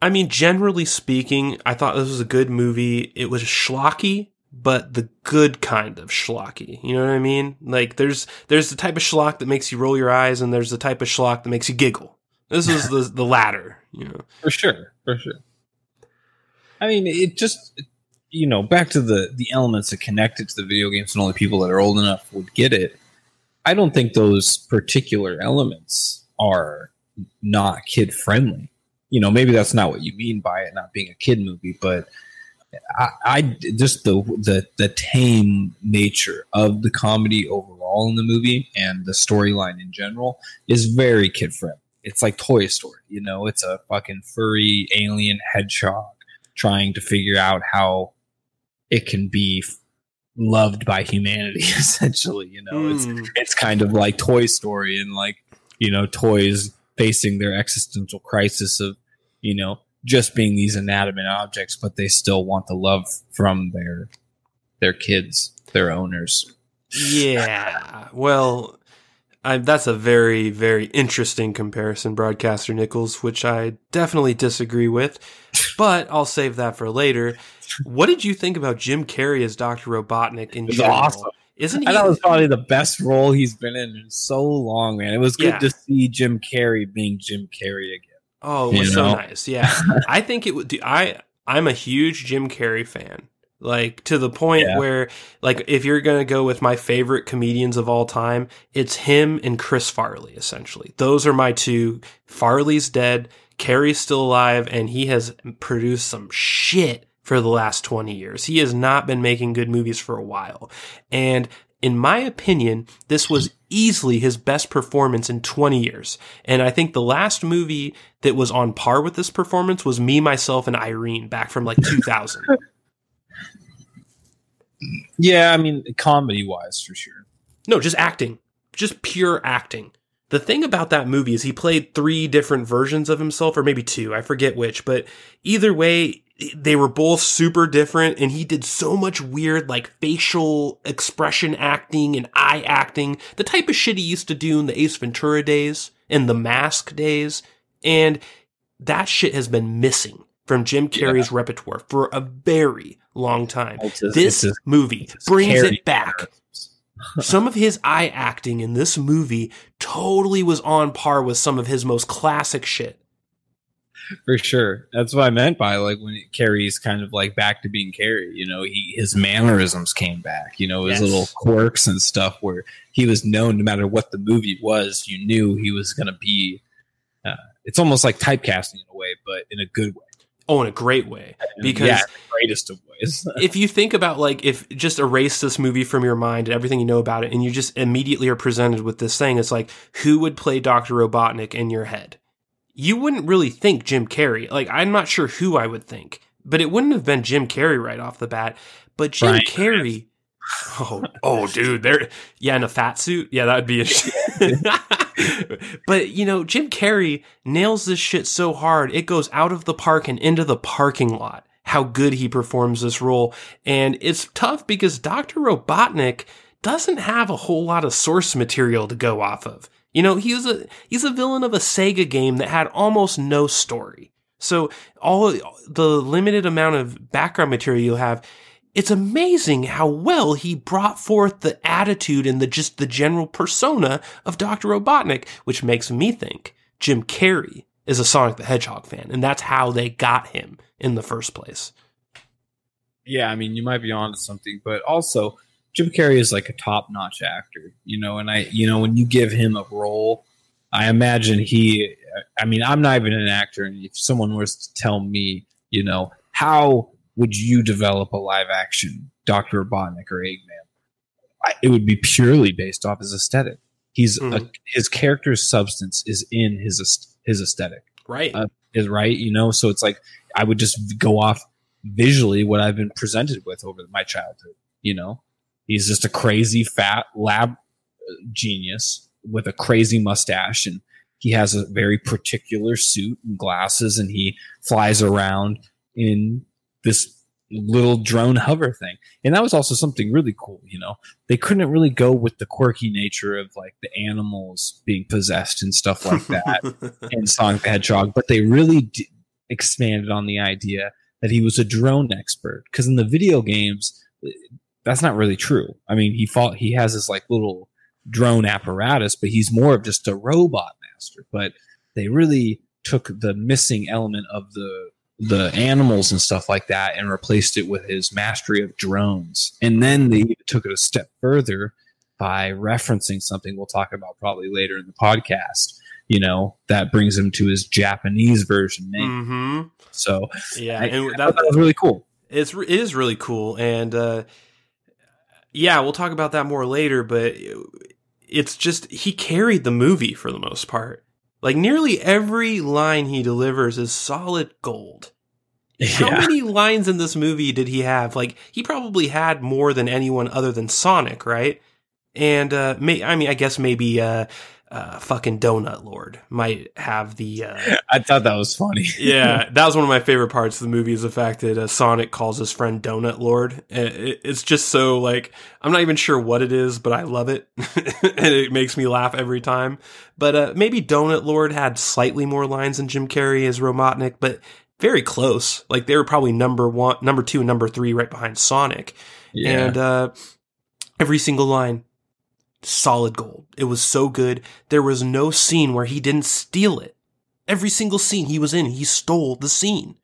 I mean generally speaking, I thought this was a good movie. It was schlocky, but the good kind of schlocky. You know what I mean? Like there's there's the type of schlock that makes you roll your eyes and there's the type of schlock that makes you giggle. This is the the latter, you know. For sure, for sure. I mean, it just you know back to the the elements that connected to the video games, and only people that are old enough would get it. I don't think those particular elements are not kid friendly. You know, maybe that's not what you mean by it not being a kid movie, but I, I just the the the tame nature of the comedy overall in the movie and the storyline in general is very kid friendly. It's like Toy Story, you know. It's a fucking furry alien hedgehog trying to figure out how it can be loved by humanity. Essentially, you know, it's Mm. it's kind of like Toy Story and like you know toys facing their existential crisis of you know just being these inanimate objects, but they still want the love from their their kids, their owners. Yeah. Well, I, that's a very, very interesting comparison, Broadcaster Nichols, which I definitely disagree with, but I'll save that for later. What did you think about Jim Carrey as Dr. Robotnik in general? awesome. Isn't he? I thought it was probably the best role he's been in in so long, man. It was good Yeah. to see Jim Carrey being Jim Carrey again. Oh, it was You so know? nice. Yeah. I think it would do I I'm a huge Jim Carrey fan. Like to the point Yeah. where like if you're going to go with my favorite comedians of all time, it's him and Chris Farley essentially. Those are my two. Farley's dead, Carrey's still alive and he has produced some shit for the last 20 years. He has not been making good movies for a while. And in my opinion, this was easily his best performance in 20 years. And I think the last movie that was on par with this performance was Me, Myself, and Irene back from like 2000. Yeah, I mean, comedy wise, for sure. no, just acting. Just pure acting. The thing about that movie is he played three different versions of himself, or maybe two, I forget which, but either way, they were both super different, and he did so much weird, like facial expression acting and eye acting, the type of shit he used to do in the Ace Ventura days and the Mask days, and that shit has been missing from Jim Carrey's repertoire for a very long time. His- this his- movie brings it back. some of his eye acting in this movie totally was on par with some of his most classic shit. For sure. That's what I meant by like when Carrey's kind of like back to being Carrie. You know, he his mannerisms came back. You know, his Yes. little quirks and stuff where he was known no matter what the movie was, you knew he was going to be. Uh, it's almost like typecasting in a way, but in a good way. Oh, in a great way. Because yeah, the greatest of ways. if you think about like if just erase this movie from your mind and everything you know about it and you just immediately are presented with this thing it's like who would play dr robotnik in your head you wouldn't really think jim carrey. Like i'm not sure who i would think but it wouldn't have been jim carrey right off the bat. But jim Brian carrey oh oh dude there yeah in a fat suit? Yeah that would be a but you know jim carrey nails this shit so hard it goes out of the park and into the parking lot how good he performs this role. And it's tough because dr robotnik doesn't have a whole lot of source material to go off of you know he's a he's a villain of a sega game that had almost no story so all the limited amount of background material you have it's amazing how well he brought forth the attitude and the just the general persona of Dr. Robotnik, which makes me think Jim Carrey is a Sonic the Hedgehog fan, and that's how they got him in the first place. yeah, I mean, you might be onto something, but also Jim Carrey is like a top-notch actor, you know. And I, you know, when you give him a role, I imagine he. I mean, I'm not even an actor, and if someone was to tell me, you know, how would you develop a live-action Doctor Robotnik or Eggman? I, it would be purely based off his aesthetic. He's a, Mhm. his character's substance is in his his aesthetic Right. Uh, is right you know so it's like i would just go off visually what i've been presented with over my childhood you know he's just a crazy fat lab genius with a crazy mustache and he has a very particular suit and glasses and he flies around in this little drone hover thing and that was also something really cool you know they couldn't really go with the quirky nature of like the animals being possessed and stuff like that in Sonic the Hedgehog, but they really d- expanded on the idea that he was a drone expert. Because in the video games, that's not really true. I mean, he fought, he has this like little drone apparatus, but he's more of just a robot master. But they really took the missing element of the the animals and stuff like that and replaced it with his mastery of drones. And then they took it a step further by referencing something we'll talk about probably later in the podcast. You know, that brings him to his Japanese version name. hmm So Yeah, I, and I that, thought that was really cool. It's it is really cool, and uh, yeah, we'll talk about that more later. But it's just he carried the movie for the most part. Like nearly every line he delivers is solid gold. How many lines in this movie did he have? Like he probably had more than anyone other than Sonic, right? And uh may, I mean I guess maybe uh uh fucking Donut Lord might have the uh I thought that was funny. yeah, that was one of my favorite parts of the movie is the fact that uh, Sonic calls his friend Donut Lord. It- It's just so like I'm not even sure what it is, but I love it, and it makes me laugh every time. But uh, maybe Donut Lord had slightly more lines than Jim Carrey as Robotnik, but very close. Like they were probably number one, number two, and number three, right behind Sonic. Yeah. And uh, every single line, solid gold. It was so good. There was no scene where he didn't steal it. Every single scene he was in, he stole the scene.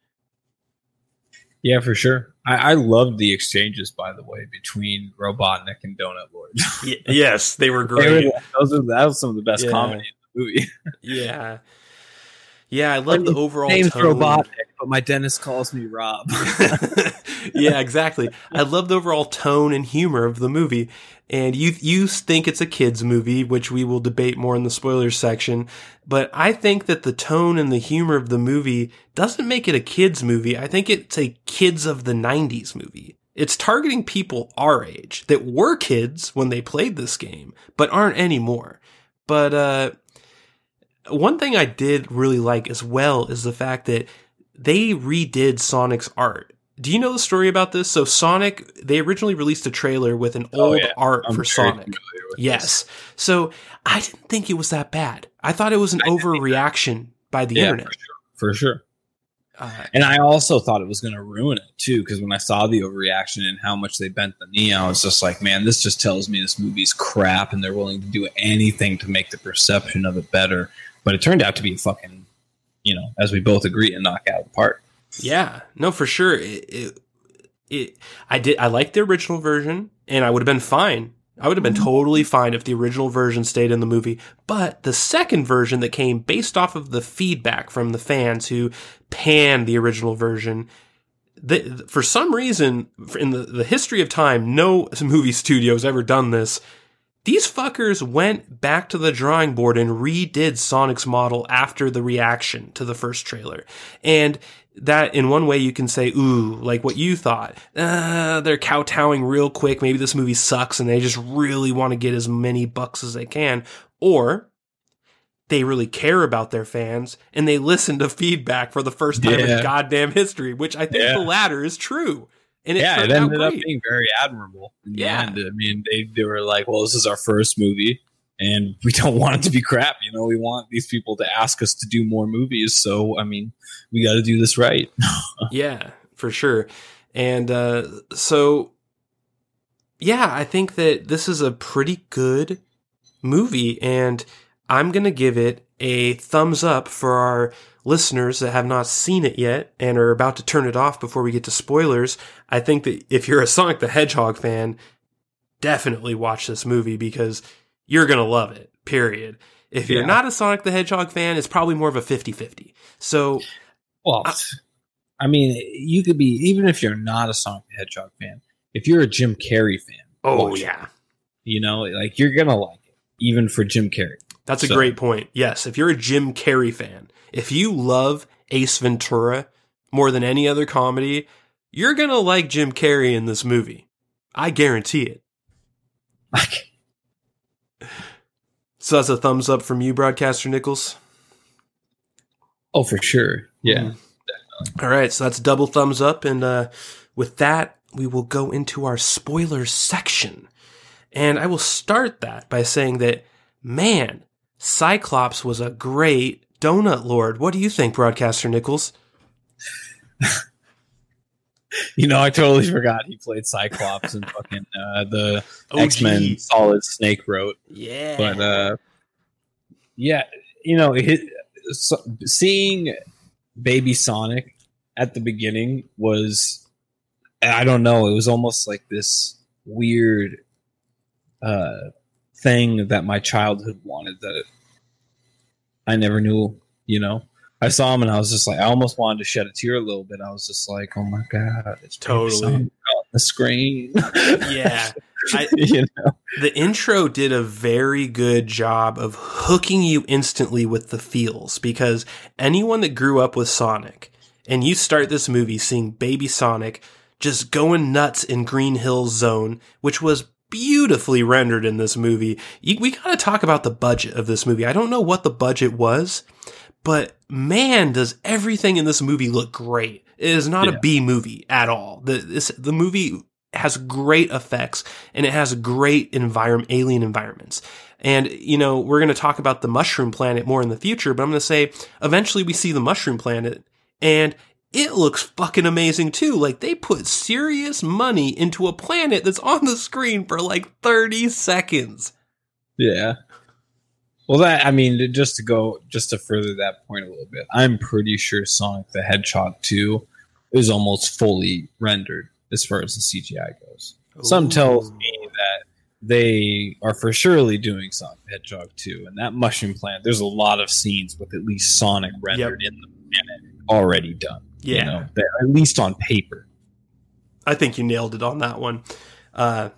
yeah, for sure. I, I loved the exchanges, by the way, between Robotnik and Donut Lord. Yes, they were They were- great. those are, that was some of the best Yeah. comedy in the movie. Yeah. Yeah, I love the overall Name's tone. Robotnik, but my dentist calls me Rob. yeah, exactly. I love the overall tone and humor of the movie. And you you think it's a kids movie, which we will debate more in the spoilers section. But I think that the tone and the humor of the movie doesn't make it a kids movie. I think it's a kids of the '90s movie. It's targeting people our age that were kids when they played this game, but aren't anymore. But uh, one thing I did really like as well is the fact that they redid Sonic's art. Do you know the story about this? So Sonic, they originally released a trailer with an Oh, old yeah. art I'm for Sonic. Yes. So I didn't think it was that bad. I thought it was an I overreaction by the. Yeah, internet. for sure. For sure. Uh, And I also thought it was going to ruin it too, because when I saw the overreaction and how much they bent the knee, I was just like, man, this just tells me this movie's crap, and they're willing to do anything to make the perception of it better. But it turned out to be fucking, you know, as we both agree, a knockout of the park. Yeah, no, for sure. It, it, it, I did. I liked the original version, and I would have been fine. I would have been mm-hmm. totally fine if the original version stayed in the movie. But the second version that came based off of the feedback from the fans who panned the original version, the, for some reason, in the, the history of time, no movie studio's ever done this. These fuckers went back to the drawing board and redid Sonic's model after the reaction to the first trailer. And that, in one way, you can say, ooh, like what you thought. Uh, they're kowtowing real quick. Maybe this movie sucks and they just really want to get as many bucks as they can. Or they really care about their fans and they listen to feedback for the first time Yeah. in goddamn history, which I think Yeah. the latter is true. And it yeah, it ended up being very admirable. Yeah. end. I mean, they they were like, well, this is our first movie. And we don't want it to be crap, you know. We want these people to ask us to do more movies, so I mean, we got to do this right. Yeah, for sure. And uh, so, yeah, I think that this is a pretty good movie, and I'm going to give it a thumbs up for our listeners that have not seen it yet and are about to turn it off before we get to spoilers. I think that if you're a Sonic the Hedgehog fan, definitely watch this movie because you're going to love it, period. If you're Yeah. not a Sonic the Hedgehog fan, it's probably more of a 50 50. So, Well, I- I mean, you could be even if you're not a Sonic the Hedgehog fan. If you're a Jim Carrey fan, oh, watch it. yeah. you know, like you're gonna like it, even for Jim Carrey. That's a So- great point. Yes, if you're a Jim Carrey fan, if you love Ace Ventura more than any other comedy, you're going to like Jim Carrey in this movie. I guarantee it. So that's a thumbs up from you, Broadcaster Nichols. oh, for sure, yeah. All right, so that's double thumbs up. And uh, with that, we will go into our spoilers section. And I will start that by saying that, man, Cyclops was a great donut lord. What do you think, Broadcaster Nichols? You know, I totally forgot he played Cyclops and fucking uh, the OG. X Men Solid Snake wrote. Yeah. But uh, yeah, you know, it, so, seeing Baby Sonic at the beginning was, I don't know, it was almost like this weird uh, thing that my childhood wanted that I never knew. You know, I saw him and I was just like, I almost wanted to shed a tear a little bit. I was just like, oh my god, it's Totally. On the screen. yeah. I, you know, the intro did a very good job of hooking you instantly with the feels because anyone that grew up with Sonic and you start this movie seeing Baby Sonic just going nuts in Green Hills Zone, which was beautifully rendered in this movie. We gotta talk about the budget of this movie. I don't know what the budget was, but man, does everything in this movie look great. It is not Yeah. a B movie at all. The, this, the movie has great effects and it has great environment, alien environments. And, you know, we're going to talk about the mushroom planet more in the future, but I'm going to say eventually we see the mushroom planet and it looks fucking amazing too. Like they put serious money into a planet that's on the screen for like 30 seconds. Yeah. Well, that I mean, just to go, just to further that point a little bit, I'm pretty sure Sonic the Hedgehog 2 is almost fully rendered as far as the CGI goes. Some tells me that they are for surely doing Sonic the Hedgehog 2, and that mushroom plant. There's a lot of scenes with at least Sonic rendered in the planet already done. Yeah. you know, at least on paper. I think you nailed it on that one. Uh,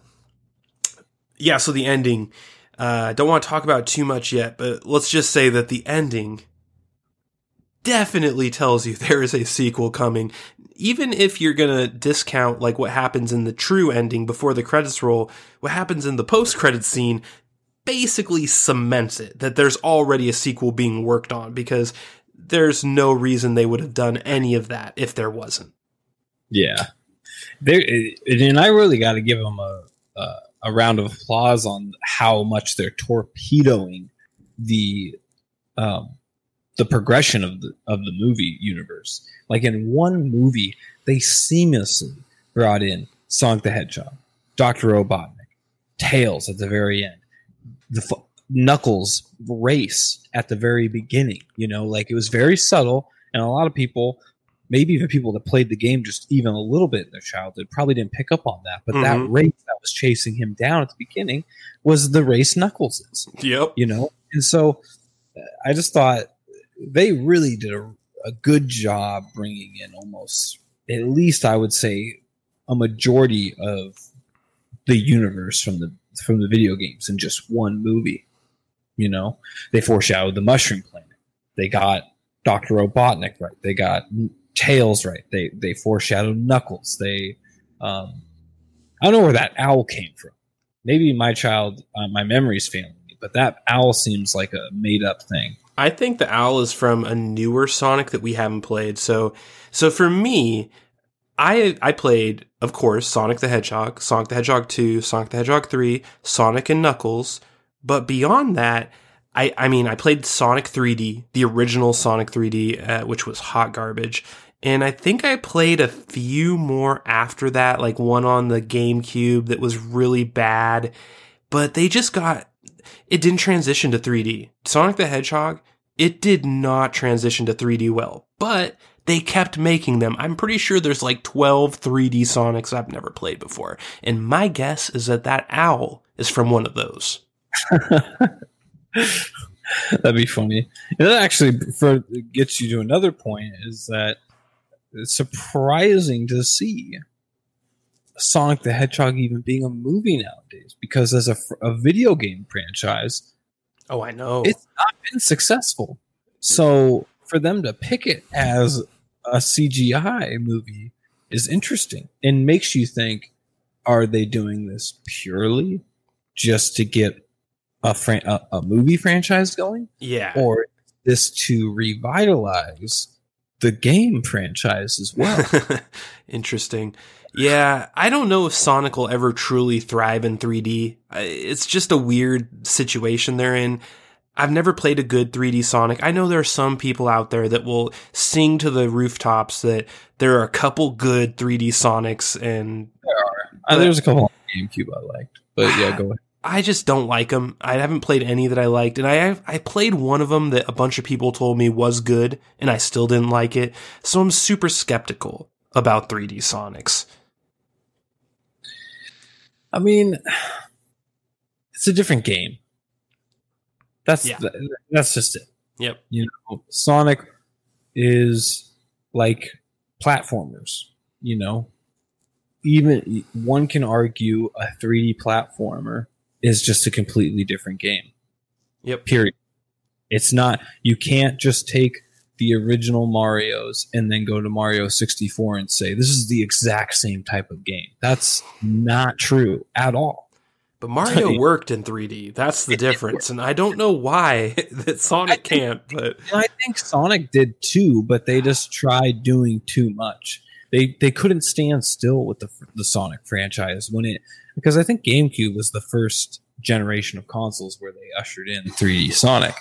yeah, so the ending. Uh, don't want to talk about too much yet, but let's just say that the ending definitely tells you there is a sequel coming. Even if you're gonna discount like what happens in the true ending before the credits roll, what happens in the post credits scene basically cements it that there's already a sequel being worked on because there's no reason they would have done any of that if there wasn't. Yeah, there and I really got to give them a, a a round of applause on how much they're torpedoing the um, the progression of the of the movie universe. Like in one movie, they seamlessly brought in Sonic the Hedgehog, Doctor Robotnik, Tails at the very end, the f- Knuckles race at the very beginning. You know, like it was very subtle, and a lot of people maybe even people that played the game just even a little bit in their childhood probably didn't pick up on that. But that Mhm. race that was chasing him down at the beginning was the race Knuckles is, Yep. you know? And so uh, I just thought they really did a, a good job bringing in almost, at least I would say, a majority of the universe from the from the video games in just one movie. You know, they foreshadowed the Mushroom Planet. They got Doctor Robotnik right. They got Tails right. They they foreshadowed Knuckles. They, um, I don't know where that owl came from. Maybe my child, uh, my memory's failing me, but that owl seems like a made up thing. I think the owl is from a newer Sonic that we haven't played. So, so for me, I I played, of course, Sonic the Hedgehog, Sonic the Hedgehog two, Sonic the Hedgehog three, Sonic and Knuckles. But beyond that, I I mean, I played Sonic 3D, the original Sonic 3D, uh, which was hot garbage. And I think I played a few more after that, like one on the GameCube that was really bad. But they just got it didn't transition to 3D. Sonic the Hedgehog, it did not transition to 3D well, but they kept making them. I'm pretty sure there's like 12 3D Sonics I've never played before. And my guess is that that owl is from one of those. That'd be funny. And that actually for, gets you to another point is that it's surprising to see Sonic the Hedgehog even being a movie nowadays because as a, a video game franchise, Oh, I know. it's not been successful. So for them to pick it as a CGI movie is interesting and makes you think: Are they doing this purely just to get a fran- a, a movie franchise going, yeah. or is this to revitalize the game franchise as well? Interesting. Yeah, I don't know if Sonic will ever truly thrive in 3D. It's just a weird situation they're in. I've never played a good 3D Sonic. I know there are some people out there that will sing to the rooftops that there are a couple good 3D Sonics, and Uh, there's a couple on GameCube I liked, but yeah, go ahead. I just don't like them. I haven't played any that I liked, and I I played one of them that a bunch of people told me was good, and I still didn't like it. So I'm super skeptical about 3D Sonics. I mean, it's a different game. That's Yeah. that's just it. Yep. You know, Sonic is like platformers. You know, even one can argue a 3D platformer is just a completely different game. Yep. Period. It's not. You can't just take the original Mario's and then go to Mario 64 and say this is the exact same type of game. That's not true at all. But Mario worked in 3D. That's the difference. And I don't know why that Sonic can't, but I think Sonic did too, but they just tried doing too much. They they couldn't stand still with the the Sonic franchise when it because I think GameCube was the first generation of consoles where they ushered in 3D Sonic.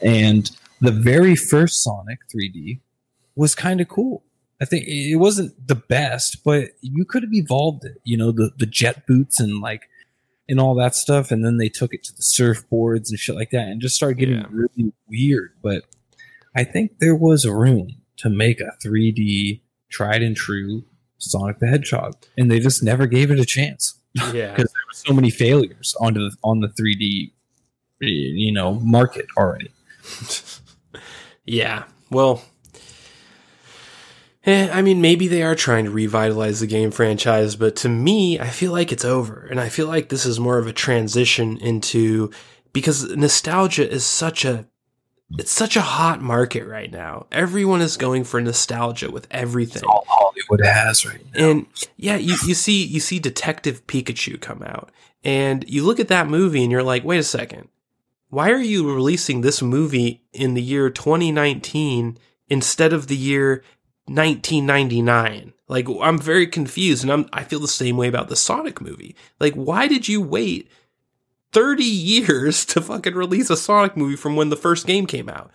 And the very first Sonic 3D was kind of cool. I think it wasn't the best, but you could have evolved it. You know, the the jet boots and like and all that stuff, and then they took it to the surfboards and shit like that, and just started getting Yeah. really weird. But I think there was room to make a 3D tried and true Sonic the Hedgehog, and they just never gave it a chance yeah. because there were so many failures onto the, on the 3D, you know, market already. Yeah. Well, eh, I mean, maybe they are trying to revitalize the game franchise, but to me, I feel like it's over. And I feel like this is more of a transition into because nostalgia is such a it's such a hot market right now. Everyone is going for nostalgia with everything. All Hollywood has right now. And yeah, you, you see you see Detective Pikachu come out, and you look at that movie and you're like, wait a second, why are you releasing this movie in the year 2019 instead of the year 1999? Like I'm very confused, and I'm I feel the same way about the Sonic movie. Like, why did you wait 30 years to fucking release a Sonic movie from when the first game came out?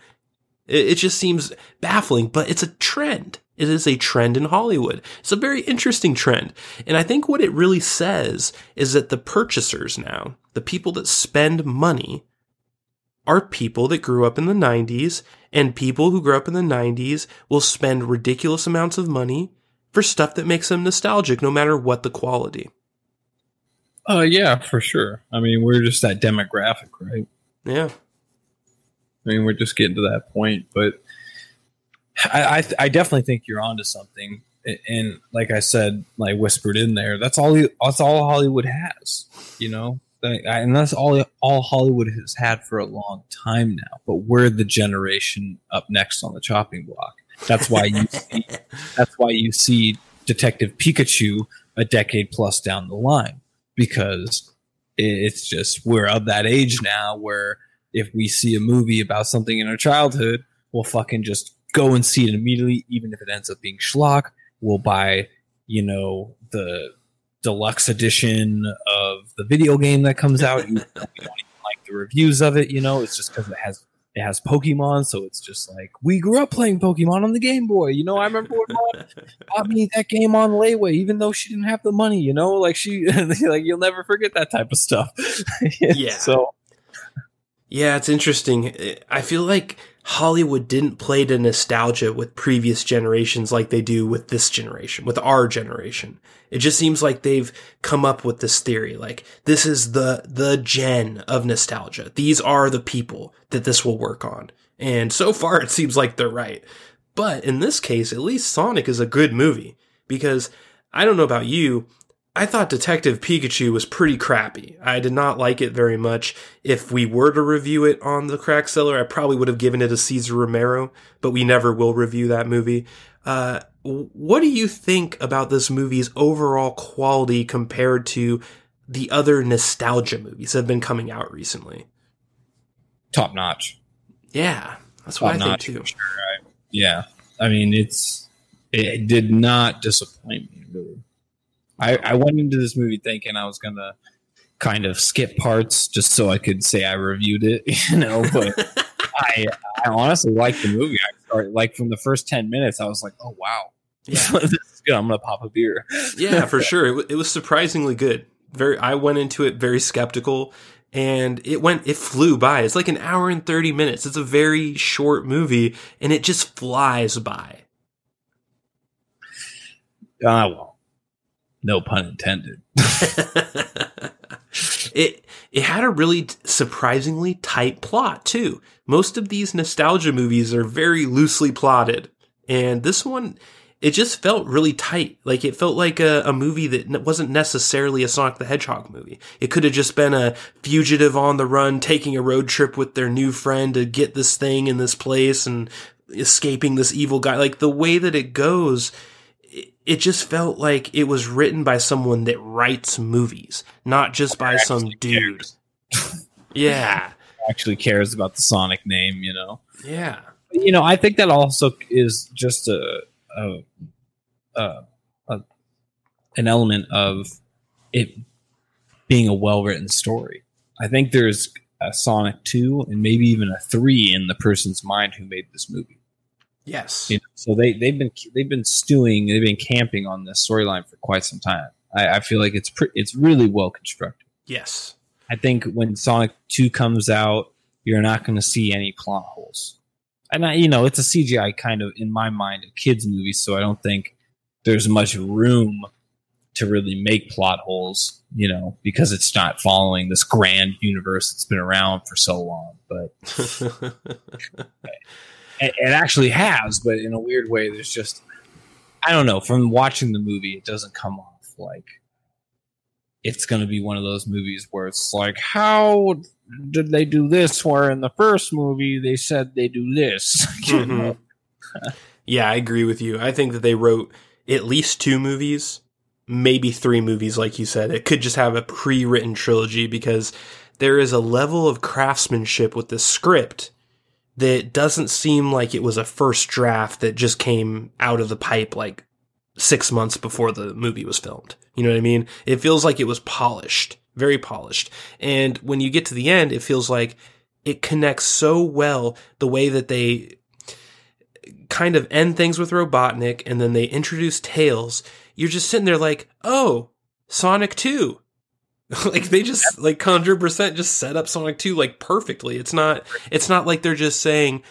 It, it just seems baffling, but it's a trend. It is a trend in Hollywood. It's a very interesting trend. And I think what it really says is that the purchasers now, the people that spend money, are people that grew up in the 90s, and people who grew up in the 90s will spend ridiculous amounts of money for stuff that makes them nostalgic, no matter what the quality. Uh, yeah, for sure. I mean, we're just that demographic, right? Yeah. I mean, we're just getting to that point, but I, I, I definitely think you're onto something. And like I said, like whispered in there, that's all. That's all Hollywood has, you know, and that's all all Hollywood has had for a long time now. But we're the generation up next on the chopping block. That's why you see. That's why you see Detective Pikachu a decade plus down the line because it's just we're of that age now where if we see a movie about something in our childhood, we'll fucking just go and see it immediately, even if it ends up being schlock. We'll buy, you know, the deluxe edition of the video game that comes out. we don't even like the reviews of it, you know, it's just because it has it has Pokemon, so it's just like we grew up playing Pokemon on the Game Boy. You know, I remember when mom bought me that game on layaway, even though she didn't have the money. You know, like she like you'll never forget that type of stuff. Yeah. So Yeah, it's interesting. I feel like Hollywood didn't play to nostalgia with previous generations like they do with this generation, with our generation. It just seems like they've come up with this theory, like this is the the gen of nostalgia. These are the people that this will work on. And so far it seems like they're right. But in this case, at least Sonic is a good movie because I don't know about you, I thought Detective Pikachu was pretty crappy. I did not like it very much. If we were to review it on the Crack Cellar, I probably would have given it a Cesar Romero, but we never will review that movie. Uh, what do you think about this movie's overall quality compared to the other nostalgia movies that have been coming out recently? top notch. Yeah, that's what Top I think too. sure. I- yeah, I mean it's it did not disappoint me really. I, I went into this movie thinking I was gonna kind of skip parts just so I could say I reviewed it, you know. But I I honestly liked the movie. I started like from the first ten minutes, I was like, oh wow, Yeah. this is good. I'm gonna pop a beer. yeah, for sure. It, wa- it was surprisingly good. Very, I went into it very skeptical, and it went. It flew by. It's like an hour and thirty minutes. It's a very short movie, and it just flies by. Ah well, no pun intended. it it had a really surprisingly tight plot too. Most of these nostalgia movies are very loosely plotted, and this one it just felt really tight. Like it felt like a, a movie that wasn't necessarily a Sonic the Hedgehog movie. It could have just been a fugitive on the run taking a road trip with their new friend to get this thing in this place and escaping this evil guy. Like the way that it goes, it, just felt like it was written by someone that writes movies, not just by some dude. yeah. Actually cares about the Sonic name, you know. Yeah. You know, I think that also is just a, a, a, a an element of it being a well written story. I think there's a Sonic 2 and maybe even a 3 in the person's mind who made this movie. Yes. You know, so they, they've been they've been stewing, they've been camping on this storyline for quite some time. I, I feel like it's pre- it's really well constructed. Yes. I think when Sonic 2 comes out, you're not going to see any plot holes. And I, you know, it's a CGI kind of in my mind a kids movie, so I don't think there's much room to really make plot holes, you know, because it's not following this grand universe that's been around for so long. But it, it actually has, but in a weird way, there's just I don't know. From watching the movie, it doesn't come off like it's going to be one of those movies where it's like, how did they do this? Where in the first movie they said they do this. Mm-hmm. Know? yeah, I agree with you. I think that they wrote at least two movies, maybe three movies, like you said. It could just have a pre written trilogy because there is a level of craftsmanship with the script that doesn't seem like it was a first draft that just came out of the pipe like six months before the movie was filmed. You know what I mean? It feels like it was polished, very polished. And when you get to the end, it feels like it connects so well the way that they kind of end things with Robotnik and then they introduce Tails. You're just sitting there like, oh, Sonic 2. like they just like hundred percent just set up Sonic 2 like perfectly. It's not it's not like they're just saying,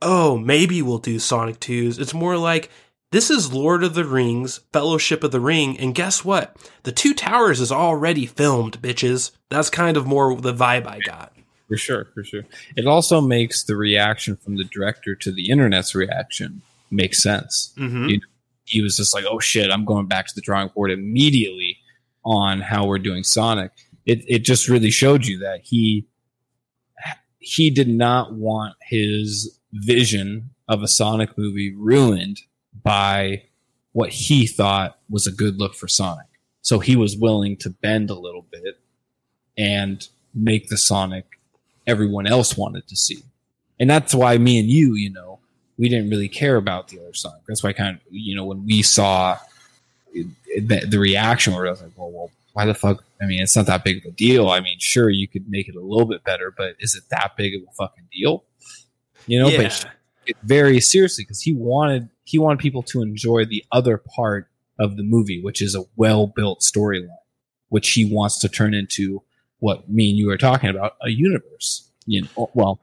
Oh, maybe we'll do Sonic 2s. It's more like this is Lord of the Rings, Fellowship of the Ring, and guess what? The Two Towers is already filmed, bitches. That's kind of more the vibe I got. For sure, for sure. It also makes the reaction from the director to the internet's reaction make sense. Mm-hmm. You know, he was just like, "Oh shit, I'm going back to the drawing board immediately on how we're doing Sonic." It it just really showed you that he he did not want his vision of a Sonic movie ruined by what he thought was a good look for Sonic. So he was willing to bend a little bit and make the Sonic everyone else wanted to see. And that's why me and you, you know, we didn't really care about the other Sonic. That's why kind of, you know, when we saw the, the reaction where I was like, well, well, why the fuck? I mean, it's not that big of a deal. I mean, sure, you could make it a little bit better, but is it that big of a fucking deal? You know, Yeah. but it very seriously because he wanted he wanted people to enjoy the other part of the movie, which is a well built storyline, which he wants to turn into what me and you are talking about a universe. You know, well,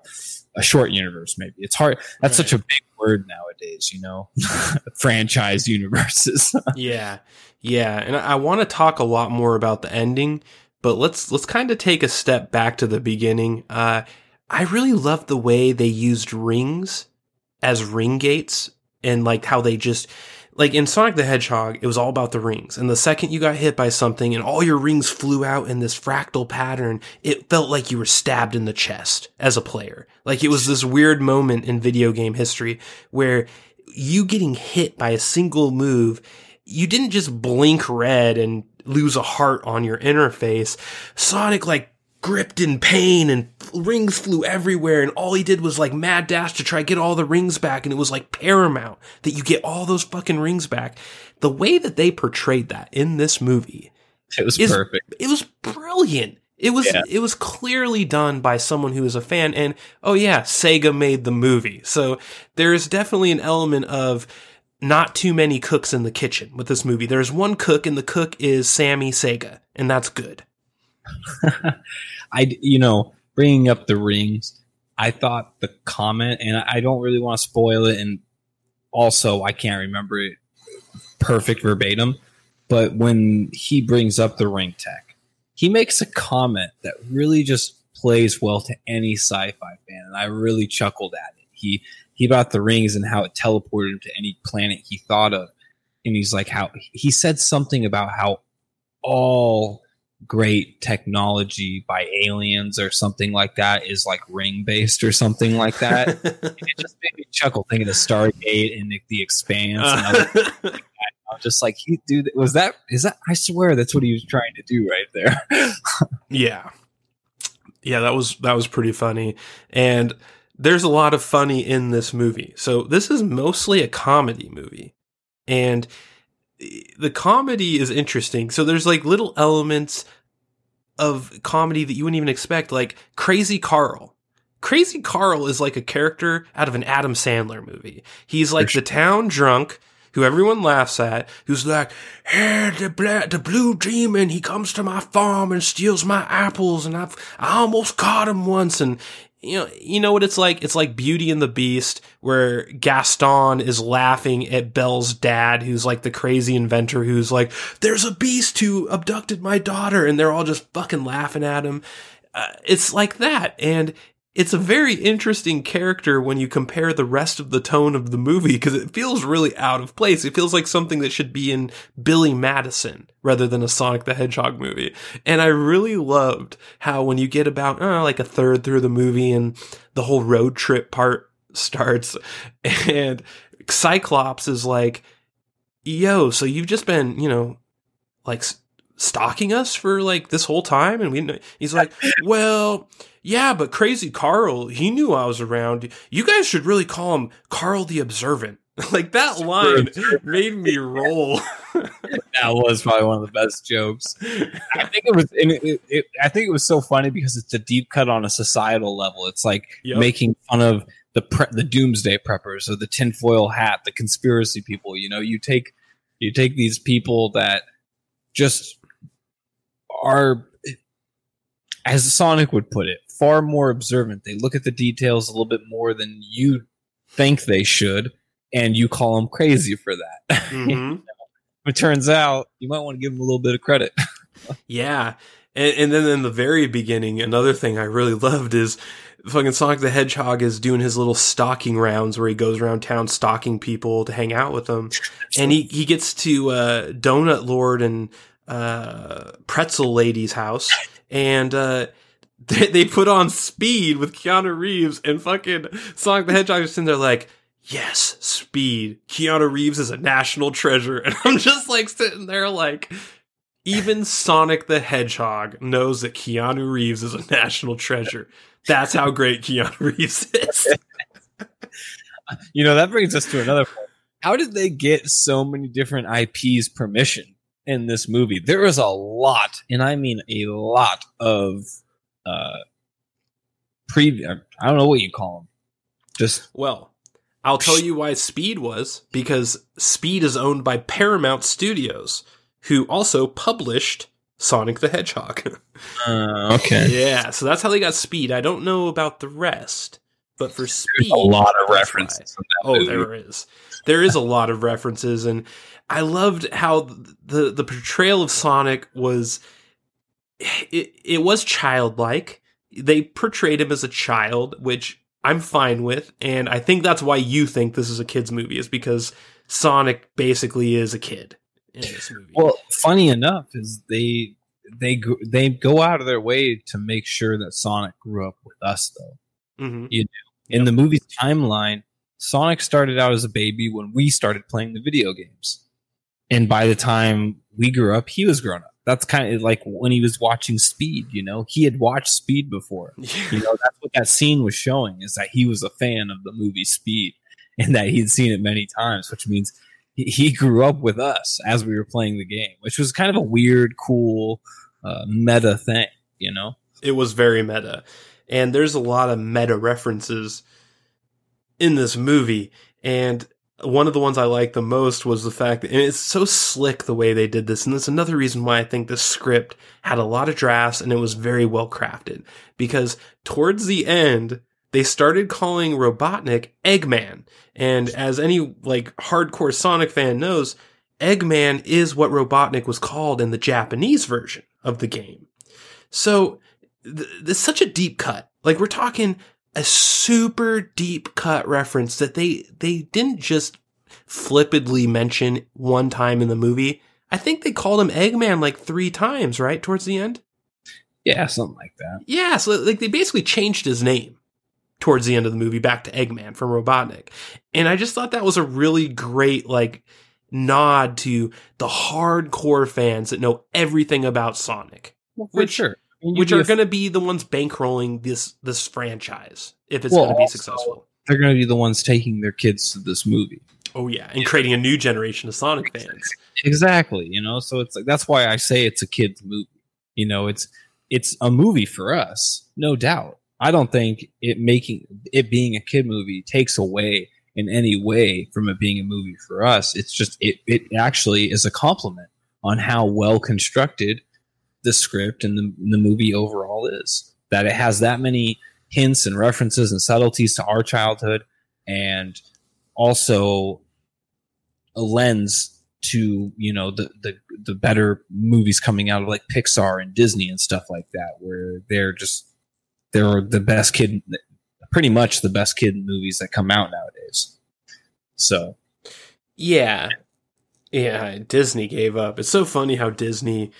a short universe maybe. It's hard. That's such a big word nowadays. You know, franchise universes. yeah, yeah, and I, I want to talk a lot more about the ending, but let's let's kind of take a step back to the beginning. Uh, I really love the way they used rings as ring gates, and like how they just like in Sonic the Hedgehog, it was all about the rings. And the second you got hit by something and all your rings flew out in this fractal pattern, it felt like you were stabbed in the chest as a player. Like it was this weird moment in video game history where you getting hit by a single move, you didn't just blink red and lose a heart on your interface. Sonic like gripped in pain and rings flew everywhere and all he did was like mad dash to try to get all the rings back and it was like paramount that you get all those fucking rings back. The way that they portrayed that in this movie, it was Is- perfect. it was brilliant. It was Yeah. it was clearly done by someone who is a fan and oh yeah, Sega made the movie. So there's definitely an element of not too many cooks in the kitchen with this movie. There's one cook and the cook is Sammy Sega and that's good. I, you know, bringing up the rings, I thought the comment, and I don't really want to spoil it, and also I can't remember it perfect verbatim, but when he brings up the ring tech, he makes a comment that really just plays well to any sci-fi fan, and I really chuckled at it. He he brought the rings and how it teleported him to any planet he thought of, and he's like how he said something about how all great technology by aliens or something like that is like ring based or something like that. it just made me chuckle thinking of Stargate and the, the Expanse. And other, I'm just like, he, dude, was that? Is that? I swear that's what he was trying to do right there. yeah, yeah, that was that was pretty funny, and there's a lot of funny in this movie. So this is mostly a comedy movie, and the comedy is interesting. So there's like little elements of comedy that you wouldn't even expect, like Crazy Carl. Crazy Carl is like a character out of an Adam Sandler movie. He's like the town drunk who everyone laughs at, who's like, "Hey, the black, the blue demon, he comes to my farm and steals my apples, and I've I almost caught him once." And you know, you know what it's like? It's like Beauty and the Beast, where Gaston is laughing at Belle's dad, who's like the crazy inventor, who's like, "There's a beast who abducted my daughter," and they're all just fucking laughing at him. Uh, it's like that, and it's a very interesting character when you compare the rest of the tone of the movie because it feels really out of place. It feels like something that should be in Billy Madison rather than a Sonic the Hedgehog movie. And I really loved how when you get about uh, like a third through the movie and the whole road trip part starts and Cyclops is like, yo, so you've just been, you know, like stalking us for like this whole time? And we, he's like, well, yeah, but Crazy Carl, he knew I was around. You guys should really call him Carl the Observant. like that line made me roll. that was probably one of the best jokes. I think it was. It, it, I think it was so funny because it's a deep cut on a societal level. It's like yep. making fun of the pre- the doomsday preppers or the tinfoil hat, the conspiracy people. You know, you take you take these people that just are, as Sonic would put it, far more observant. They look at the details a little bit more than you think they should, and you call them crazy for that. Mm-hmm. it turns out you might want to give them a little bit of credit. yeah. And, and, then in the very beginning, another thing I really loved is fucking Sonic the Hedgehog is doing his little stalking rounds where he goes around town stalking people to hang out with them. and he, he gets to uh, Donut Lord and uh, Pretzel Lady's house. And uh, they, they put on speed with Keanu Reeves and fucking Sonic the Hedgehog is sitting there like, yes, speed. Keanu Reeves is a national treasure. And I'm just like sitting there like, even Sonic the Hedgehog knows that Keanu Reeves is a national treasure. That's how great Keanu Reeves is. you know, that brings us to another point. How did they get so many different IPs permission in this movie? There is a lot, and I mean a lot of uh pre I don't know what you call them. Just well, I'll tell you why Speed was because Speed is owned by Paramount Studios, who also published Sonic the Hedgehog. uh, okay. Yeah, so that's how they got Speed. I don't know about the rest, but for Speed, There's a lot of references. oh, movie. there is. There is a lot of references, and I loved how the the portrayal of Sonic was it, it was childlike. They portrayed him as a child, which I'm fine with, and I think that's why you think this is a kids movie is because Sonic basically is a kid in this movie. Well, funny enough is they they they go out of their way to make sure that Sonic grew up with us though. Mm-hmm. You know, in yep. the movie's timeline, Sonic started out as a baby when we started playing the video games. And by the time we grew up, he was grown up that's kind of like when he was watching Speed. You know, he had watched Speed before. you know, that's what that scene was showing is that he was a fan of the movie Speed and that he'd seen it many times, which means he, grew up with us as we were playing the game, which was kind of a weird, cool, uh, meta thing. You know, it was very meta, and there's a lot of meta references in this movie, and one of the ones I liked the most was the fact that, and it's so slick the way they did this. And that's another reason why I think this script had a lot of drafts and it was very well crafted. Because towards the end, they started calling Robotnik Eggman. And as any like hardcore Sonic fan knows, Eggman is what Robotnik was called in the Japanese version of the game. So th- it's such a deep cut. Like we're talking a super deep cut reference that they they didn't just flippantly mention one time in the movie. I think they called him Eggman like three times, right? Towards the end. Yeah, something like that. Yeah, so like they basically changed his name towards the end of the movie back to Eggman from Robotnik. And I just thought that was a really great like nod to the hardcore fans that know everything about Sonic, Well, for Which- sure. I mean, which are be going to be the ones bankrolling this this franchise if it's Well, going to be also- successful. they're going to be the ones taking their kids to this movie. Oh yeah, and creating a new generation of Sonic fans. Exactly. You know, so it's like that's why I say it's a kids movie. You know, it's it's a movie for us, no doubt. I don't think it making it being a kid movie takes away in any way from it being a movie for us. It's just it it actually is a compliment on how well constructed the script and the, the movie overall is. That it has that many hints and references and subtleties to our childhood and also a lens to you know the the the better movies coming out of like Pixar and Disney and stuff like that, where they're just they're the best kid, pretty much the best kid movies that come out nowadays. So Yeah. Yeah, Disney gave up. It's so funny how Disney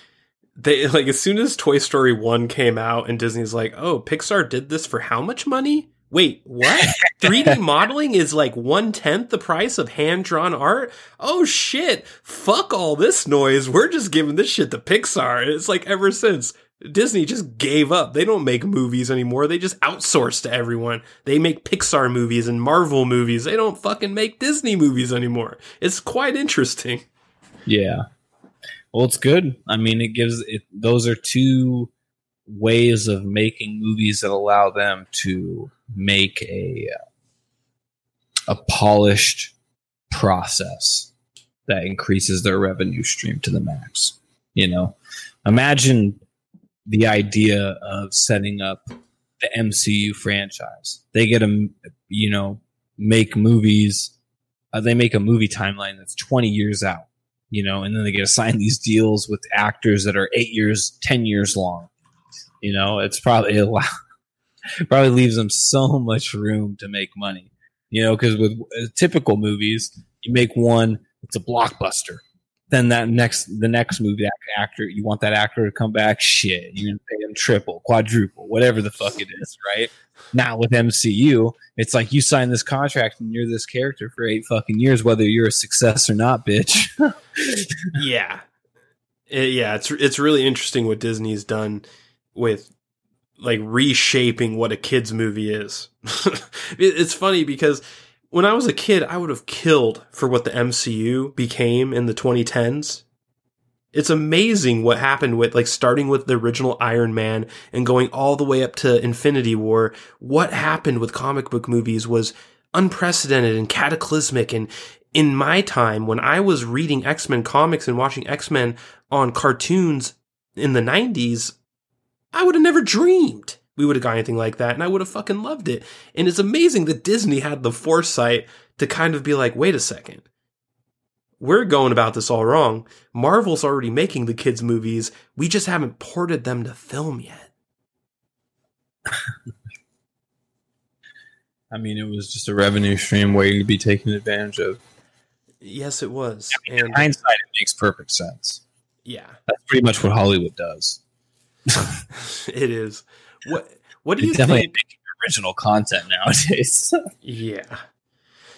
they like as soon as Toy Story 1 came out and Disney's like, "Oh, Pixar did this for how much money?" Wait, what? 3D modeling is like one tenth the price of hand drawn art? Oh shit. Fuck all this noise. We're just giving this shit to Pixar. It's like ever since Disney just gave up. They don't make movies anymore. They just outsource to everyone. They make Pixar movies and Marvel movies. They don't fucking make Disney movies anymore. It's quite interesting. yeah, well, it's good. I mean, it gives it. Those are two ways of making movies that allow them to make a a polished process that increases their revenue stream to the max. You know, imagine the idea of setting up the MCU franchise. They get a, you know, make movies. Uh, they make a movie timeline that's 20 years out, you know, and then they get assigned these deals with actors that are eight years, 10 years long. You know, it's probably a lot, probably leaves them so much room to make money. You know, because with uh, typical movies, you make one, it's a blockbuster. Then that next, the next movie act- actor, you want that actor to come back. Shit, you're gonna pay him triple, quadruple, whatever the fuck it is, right? Now with MCU, it's like you sign this contract and you're this character for eight fucking years, whether you're a success or not, bitch. Yeah. It- yeah, it's it's really interesting what Disney's done with like reshaping what a kids movie is. It- it's funny because when I was a kid, I would have killed for what the MCU became in the 2010s. It's amazing what happened with like starting with the original Iron Man and going all the way up to Infinity War. What happened with comic book movies was unprecedented and cataclysmic and in my time when I was reading X-Men comics and watching X-Men on cartoons in the 90s, I would have never dreamed we would have got anything like that and I would have fucking loved it. And it's amazing that Disney had the foresight to kind of be like, wait a second. We're going about this all wrong. Marvel's already making the kids' movies. We just haven't ported them to film yet. I mean, it was just a revenue stream waiting to be taken advantage of. Yes, it was. In And hindsight, it makes perfect sense. yeah, That's pretty much what Hollywood does. it is. What what do They you definitely think? make original content nowadays. Yeah.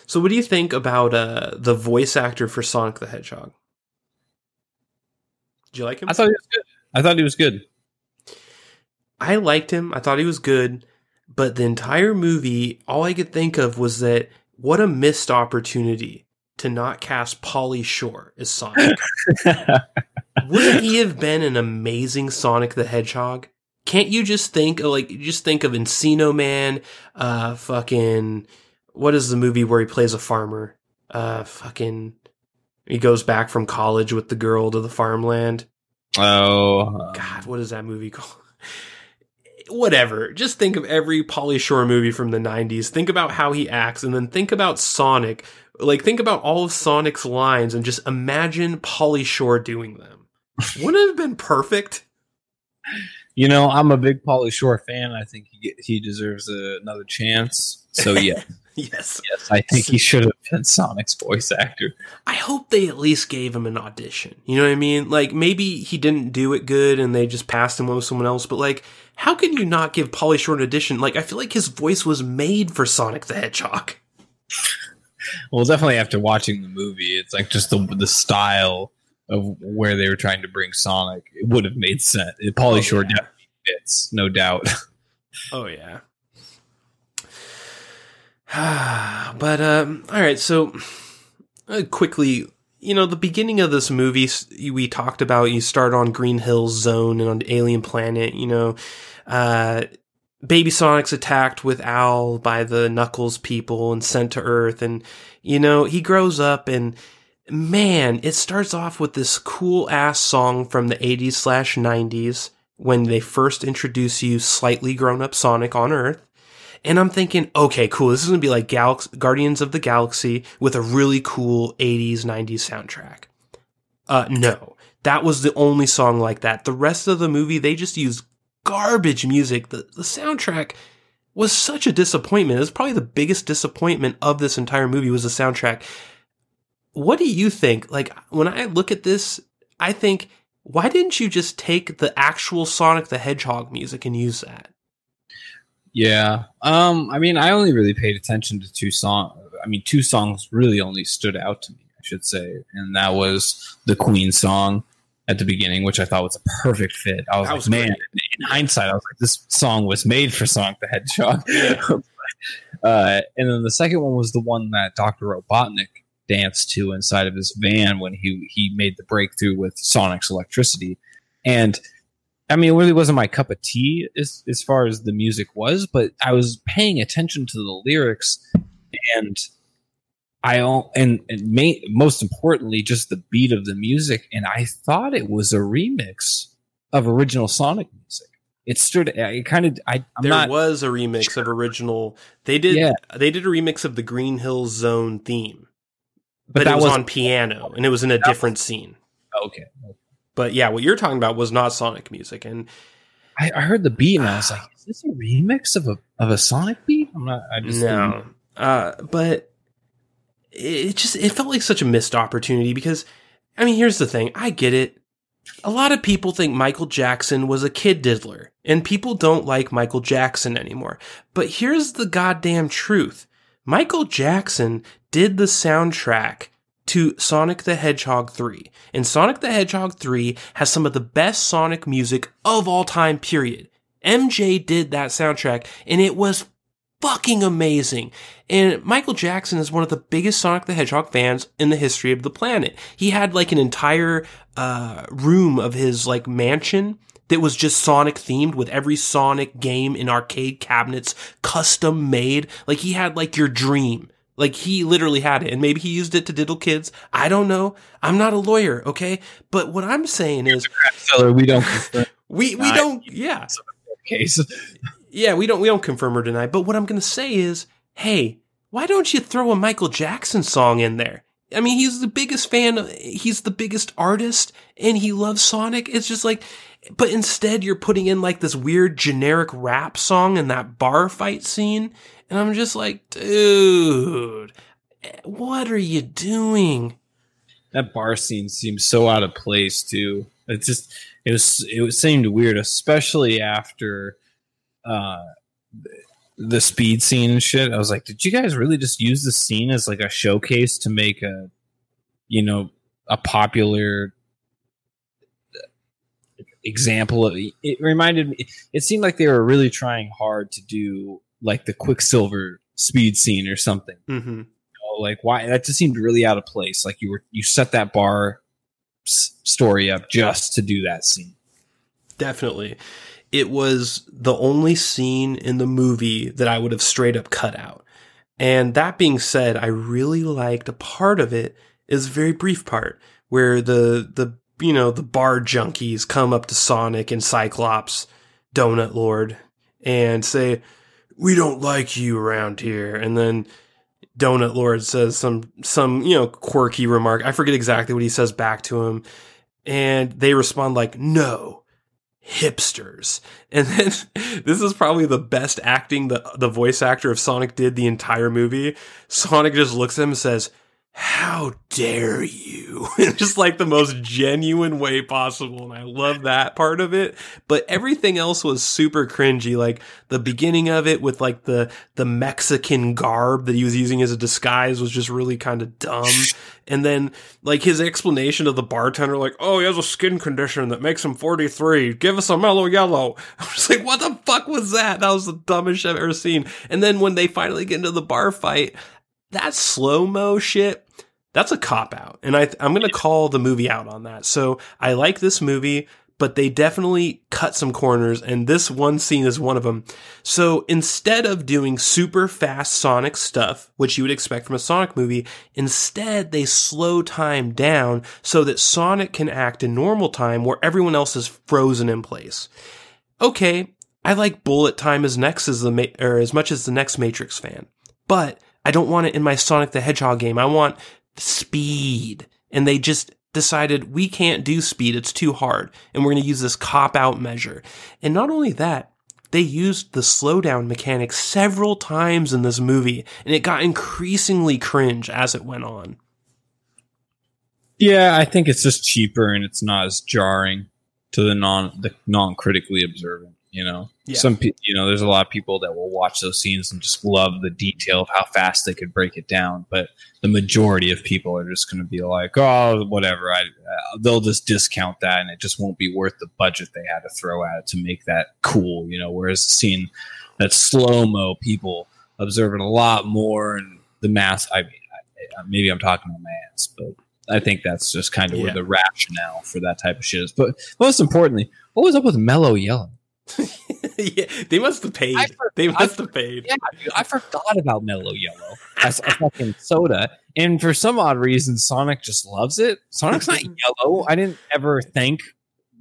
So what do you think about uh the voice actor for Sonic the Hedgehog? Did you like him? I thought he was good. I thought he was good. I liked him. I thought he was good, but the entire movie, all I could think of was that what a missed opportunity to not cast Pauly Shore as Sonic. Wouldn't he have been an amazing Sonic the Hedgehog? Can't you just think of like just think of Encino Man, uh fucking what is the movie where he plays a farmer? Uh fucking he goes back from college with the girl to the farmland. oh, um, God, what is that movie called? Whatever. Just think of every Pauly Shore movie from the 90s. Think about how he acts and then think about Sonic. Like think about all of Sonic's lines and just imagine Pauly Shore doing them. Wouldn't it have been perfect? you know, I'm a big Pauly Shore fan. I think he get, he deserves a, another chance. So yeah, yes. Yes, I think he should have been Sonic's voice actor. I hope they at least gave him an audition. You know what I mean? Like maybe he didn't do it good and they just passed him with someone else, but like how can you not give Pauly Shore an audition? Like I feel like his voice was made for Sonic the Hedgehog. Well, definitely after watching the movie, it's like just the the style of where they were trying to bring Sonic. It would have made sense. Pauly Oh, Shore yeah. definitely fits, no doubt. Oh yeah. but um all right, so uh, quickly, you know, the beginning of this movie we talked about you start on Green Hills Zone and on Alien Planet, you know, uh Baby Sonic's attacked with Al by the Knuckles people and sent to Earth and you know, he grows up and man, it starts off with this cool ass song from the 80s slash 90s when they first introduce you slightly grown up Sonic on Earth. And I'm thinking, okay, cool. This is going to be like Guardians of the Galaxy with a really cool 80s, 90s soundtrack. Uh, no. That was the only song like that. The rest of the movie, they just used garbage music. The, the soundtrack was such a disappointment. It was probably the biggest disappointment of this entire movie was the soundtrack. What do you think? Like, when I look at this, I think, why didn't you just take the actual Sonic the Hedgehog music and use that? yeah. Um. I mean, I only really paid attention to two songs. I mean, two songs really only stood out to me. I should say, and that was the Queen song at the beginning, which I thought was a perfect fit. I was That like, was man, great. In hindsight, I was like, this song was made for Sonic the Hedgehog. uh, and then the second one was the one that Dr. Robotnik danced to inside of his van when he he made the breakthrough with Sonic's electricity. And I mean, it really wasn't my cup of tea as as far as the music was, but I was paying attention to the lyrics and I al- and and main, most importantly, just the beat of the music, and I thought it was a remix of original Sonic music. It stood. It kind of. I, I'm there not. was a remix of original. They did. Yeah. They did a remix of the Green Hills Zone theme, but, But it that was was- on piano and it was in a different scene. okay. But yeah, what you're talking about was not Sonic music, and I, I heard the beat and I was like, "Is this a remix of a of a Sonic beat?" I'm not. I just no. Uh, but it just it felt like such a missed opportunity because I mean, here's the thing. I get it. A lot of people think Michael Jackson was a kid diddler, and people don't like Michael Jackson anymore. But here's the goddamn truth. Michael Jackson did the soundtrack to Sonic the Hedgehog 3. And Sonic the Hedgehog 3 has some of the best Sonic music of all time, period. MJ did that soundtrack, and it was fucking amazing. And Michael Jackson is one of the biggest Sonic the Hedgehog fans in the history of the planet. He had like an entire uh, room of his like mansion that was just Sonic themed with every Sonic game in arcade cabinets custom made. Like he had like your dream. Like he literally had it and maybe he used it to diddle kids. I don't know. I'm not a lawyer, okay? But what I'm saying is we don't we we don't yeah. case. Yeah, we don't we don't confirm or deny. But what I'm gonna say is, hey, why don't you throw a Michael Jackson song in there? I mean, he's the biggest fan. He's the biggest artist, and he loves Sonic. It's just like, but instead you're putting in like this weird generic rap song in that bar fight scene, and I'm just like, dude, what are you doing? that bar scene seems so out of place too. It just it was it was seemed weird, especially after uh the speed scene and shit. I was like, did you guys really just use the scene as like a showcase to make a you know a popular example of it reminded me it seemed like they were really trying hard to do like the quicksilver speed scene or something Mm-hmm. know, like why that just seemed really out of place like you were you set that bar s- story up just to do that scene Definitely. It was the only scene in the movie that I would have straight up cut out. And that being said, I really liked a part of it is a very brief part where the the you know the bar junkies come up to Sonic and Cyclops, Donut Lord, and say, "We don't like you around here." And then Donut Lord says some some you know quirky remark. I forget exactly what he says back to him, and they respond like, "No." Hipsters. And then this is probably the best acting the the voice actor of Sonic did the entire movie. Sonic just looks at him and says, how dare you? just like the most genuine way possible. And I love that part of it. But everything else was super cringy. Like the beginning of it with like the, the Mexican garb that he was using as a disguise was just really kind of dumb. And then like his explanation of the bartender, like, oh, he has a skin condition that makes him 43. Give us a mellow yellow. I was like, what the fuck was that? That was the dumbest shit I've ever seen. And then when they finally get into the bar fight, that slow mo shit, that's a cop out. And I, I'm going to call the movie out on that. So I like this movie, but they definitely cut some corners. And this one scene is one of them. So instead of doing super fast Sonic stuff, which you would expect from a Sonic movie, instead they slow time down so that Sonic can act in normal time where everyone else is frozen in place. Okay. I like bullet time as next as the, Ma- or as much as the next Matrix fan, but I don't want it in my Sonic the Hedgehog game. I want speed. And they just decided we can't do speed. It's too hard. And we're going to use this cop out measure. And not only that, they used the slowdown mechanic several times in this movie, and it got increasingly cringe as it went on. Yeah, I think it's just cheaper and it's not as jarring to the non the non critically observant. You know, Yeah. some pe- you know, there's a lot of people that will watch those scenes and just love the detail of how fast they could break it down. But the majority of people are just going to be like, oh, whatever. I uh, they'll just discount that, and it just won't be worth the budget they had to throw at it to make that cool. You know, whereas the scene that's slow mo, people observe it a lot more, and the mass. I mean, I, I- maybe I'm talking on my ass, but I think that's just kind of Yeah. where the rationale for that type of shit is. But most importantly, what was up with Mellow Yellow? yeah, they must have paid. For- they must have paid. Yeah, dude, I forgot about Mellow Yellow as a fucking soda, and for some odd reason, Sonic just loves it. Sonic's not yellow. I didn't ever think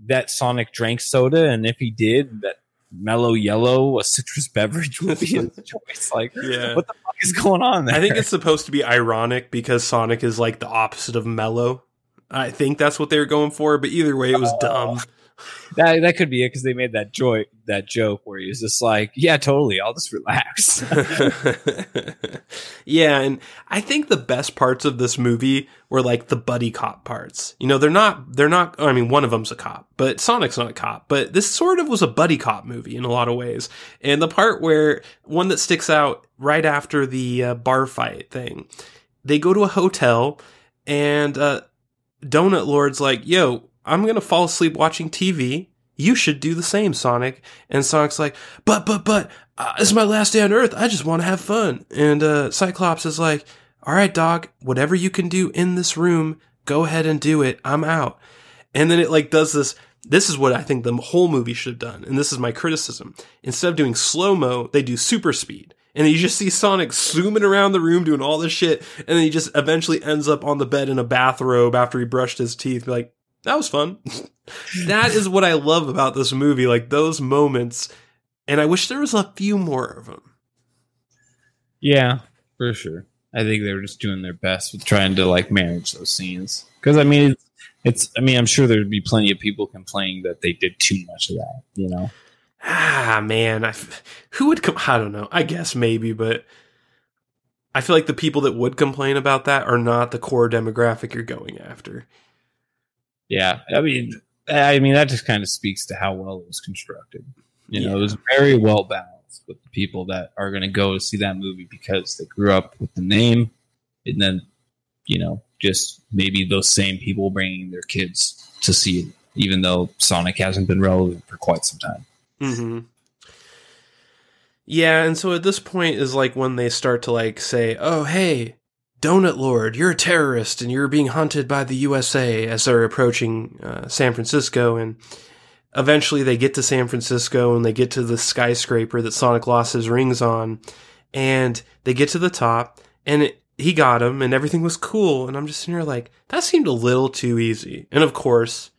that Sonic drank soda, and if he did, that Mellow Yellow, a citrus beverage, would be his choice. Like, Yeah. what the fuck is going on there? I think it's supposed to be ironic because Sonic is like the opposite of mellow. I think that's what they were going for, but either way, it was dumb. that that could be it because they made that joy that joke where he was just like, "Yeah, totally, I'll just relax." yeah, and I think the best parts of this movie were like the buddy cop parts. You know, they're not they're not I mean one of them's a cop, but Sonic's not a cop, but this sort of was a buddy cop movie in a lot of ways. And the part where one that sticks out right after the uh, bar fight thing. They go to a hotel and uh Donut Lord's like, "Yo, I'm going to fall asleep watching TV." You should do the same, Sonic. And Sonic's like, but, but, but, uh, this is my last day on Earth. I just want to have fun. And uh, Cyclops is like, all right, dog, whatever you can do in this room, go ahead and do it. I'm out. And then it like does this. This is what I think the whole movie should have done. And this is my criticism. Instead of doing slow mo, they do super speed. And you just see Sonic zooming around the room doing all this shit. And then he just eventually ends up on the bed in a bathrobe after he brushed his teeth. Like, that was fun. that is what I love about this movie. Like those moments. And I wish there was a few more of them. Yeah, for sure. I think they were just doing their best with trying to like manage those scenes. Because I mean, it's, it's. I mean, I'm sure there'd be plenty of people complaining that they did too much of that. You know. Ah, man, I f- who would come? I don't know. I guess maybe, but I feel like the people that would complain about that are not the core demographic you're going after. Yeah, I mean, I mean that just kind of speaks to how well it was constructed. You know, it was very well balanced with the people that are going to go see that movie because they grew up with the name, and then you know, just maybe those same people bringing their kids to see it, even though Sonic hasn't been relevant for quite some time. hmm Yeah, and so at this point is like when they start to like say, "Oh, hey, Donut Lord, you're a terrorist and you're being hunted by the USA." As they're approaching uh, San Francisco, and eventually they get to San Francisco and they get to the skyscraper that Sonic lost his rings on, and they get to the top, and it, he got him, and everything was cool. And I'm just sitting here like, that seemed a little too easy. And of course,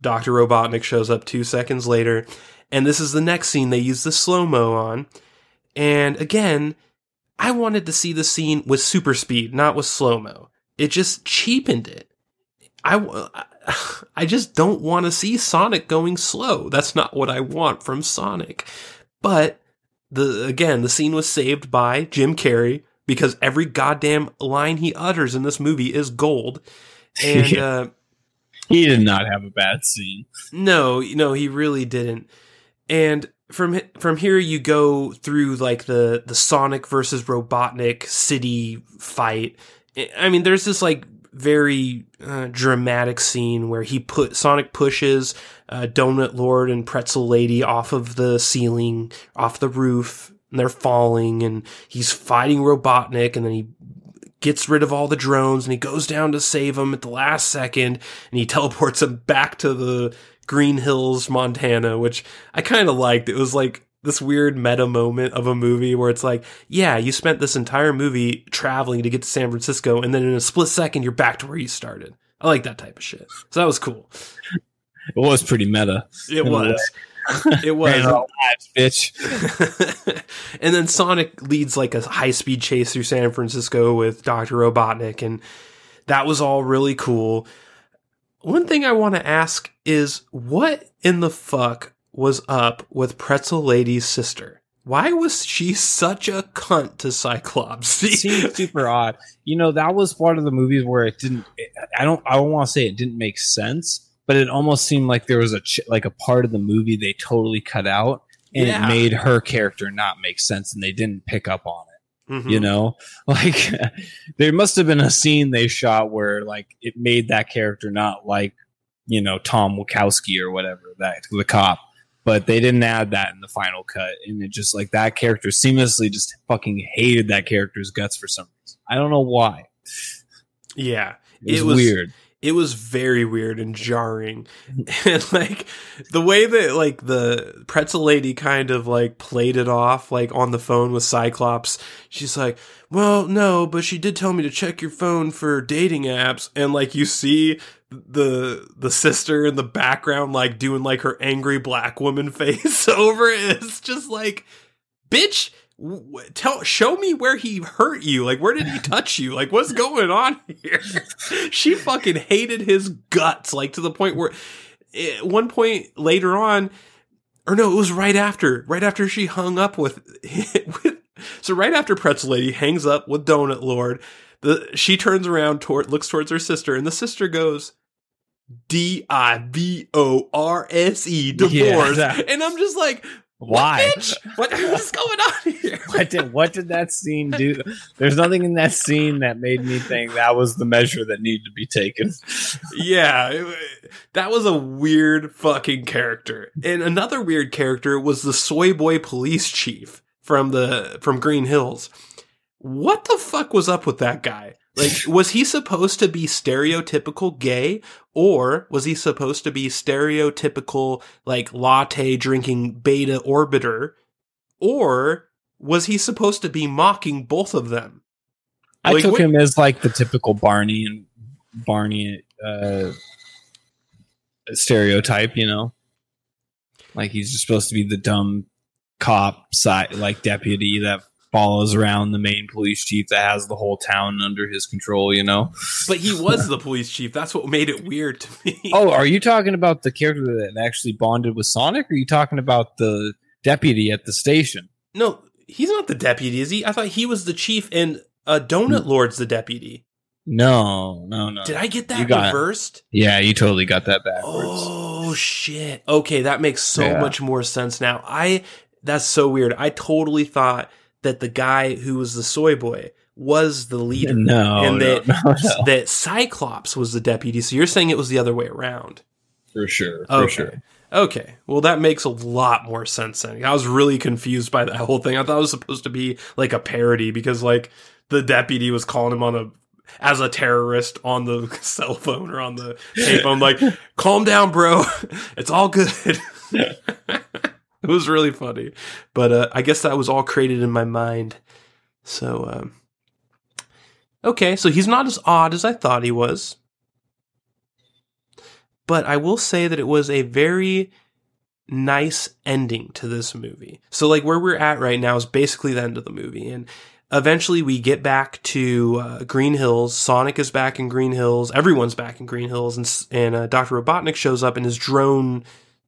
Dr. Robotnik shows up two seconds later. And this is the next scene they use the slow mo on. And again, I wanted to see the scene with super speed, not with slow mo. It just cheapened it. I, I just don't want to see Sonic going slow. That's not what I want from Sonic. But the again, the scene was saved by Jim Carrey because every goddamn line he utters in this movie is gold. And uh, He did not have a bad scene. no, no, he really didn't. And from from here, you go through like the the Sonic versus Robotnik city fight. I- mean, there's this like very uh, dramatic scene where he put Sonic pushes uh, Donut Lord and Pretzel Lady off of the ceiling, off the roof, and they're falling, and he's fighting Robotnik, and then he gets rid of all the drones and he goes down to save them at the last second and he teleports them back to the Green Hills, Montana, which I kind of liked. It was like this weird meta moment of a movie where it's like, yeah, you spent this entire movie traveling to get to San Francisco and then in a split second you're back to where you started. I like that type of shit. So that was cool. It was pretty meta. It was. It was. Lives, bitch. and then Sonic leads like a high speed chase through San Francisco with Dr. Robotnik, and that was all really cool. One thing I want to ask is what in the fuck was up with Pretzel Lady's sister? Why was she such a cunt to Cyclops? It seemed super odd. You know, that was one of the movies where it didn't. I don't. I don't want to say it didn't make sense, but it almost seemed like there was a ch- like a part of the movie they totally cut out, and Yeah. it made her character not make sense, and they didn't pick up on it. Mhm. You know, like there must have been a scene they shot where like it made that character not like you know Tom Wachowski or whatever that the cop. But they didn't add that in the final cut, and it just like that character seamlessly just fucking hated that character's guts for some reason. I don't know why. Yeah. It was, It was- weird. It was very weird and jarring. And like the way that like the pretzel lady kind of like played it off like on the phone with cyclops she's like well no but she did tell me to check your phone for dating apps. And like you see the the sister in the background like doing like her angry black woman face over it. It's just like bitch tell show me where he hurt you. Like where did he touch you? Like what's going on here? She fucking hated his guts like to the point where at one point later on or no it was right after right after she hung up with, with so right after pretzel lady hangs up with donut lord the she turns around toward looks towards her sister and the sister goes d-i-v-o-r-s-e divorce. Yeah, and i'm just like Why? what, what is going on here What did what did that scene do? There's nothing in that scene that made me think that was the measure that needed to be taken. yeah, it- that was a weird fucking character. And another weird character was the soy boy police chief from the from Green Hills. What the fuck was up with that guy? Like, was he supposed to be stereotypical gay, or was he supposed to be stereotypical like latte drinking beta orbiter, or was he supposed to be mocking both of them? I Like, took what- him as like the typical Barney and Barney uh, stereotype, you know, like he's just supposed to be the dumb cop side, like deputy that follows around the main police chief that has the whole town under his control, you know. But he was the police chief. That's what made it weird to me. Oh, are you talking about the character that actually bonded with Sonic? Or are you talking about the deputy at the station? No, he's not the deputy, is he? I thought he was the chief and uh, Donut Lord's the deputy. No, no, no. Did I get You that got reversed? Yeah, you totally got that backwards. Oh shit. Okay, that makes so Yeah. much more sense now. I that's so weird. I totally thought that the guy who was the soy boy was the leader. No, and that no, no. that Cyclops was the deputy. So you're saying it was the other way around. for sure, for Okay. sure. Okay. Well, that makes a lot more sense then. I was really confused by that whole thing. I thought it was supposed to be like a parody because like the deputy was calling him on a as a terrorist on the cell phone or on the payphone like calm down bro it's all good it was really funny but uh, i guess that was all created in my mind so um okay so he's not as odd as i thought he was but I will say that it was a very nice ending to this movie. So like where we're at right now is basically the end of the movie and eventually we get back to uh, Green Hills. Sonic is back in Green Hills. Everyone's back in Green Hills, and and uh, Doctor Robotnik shows up in his drone,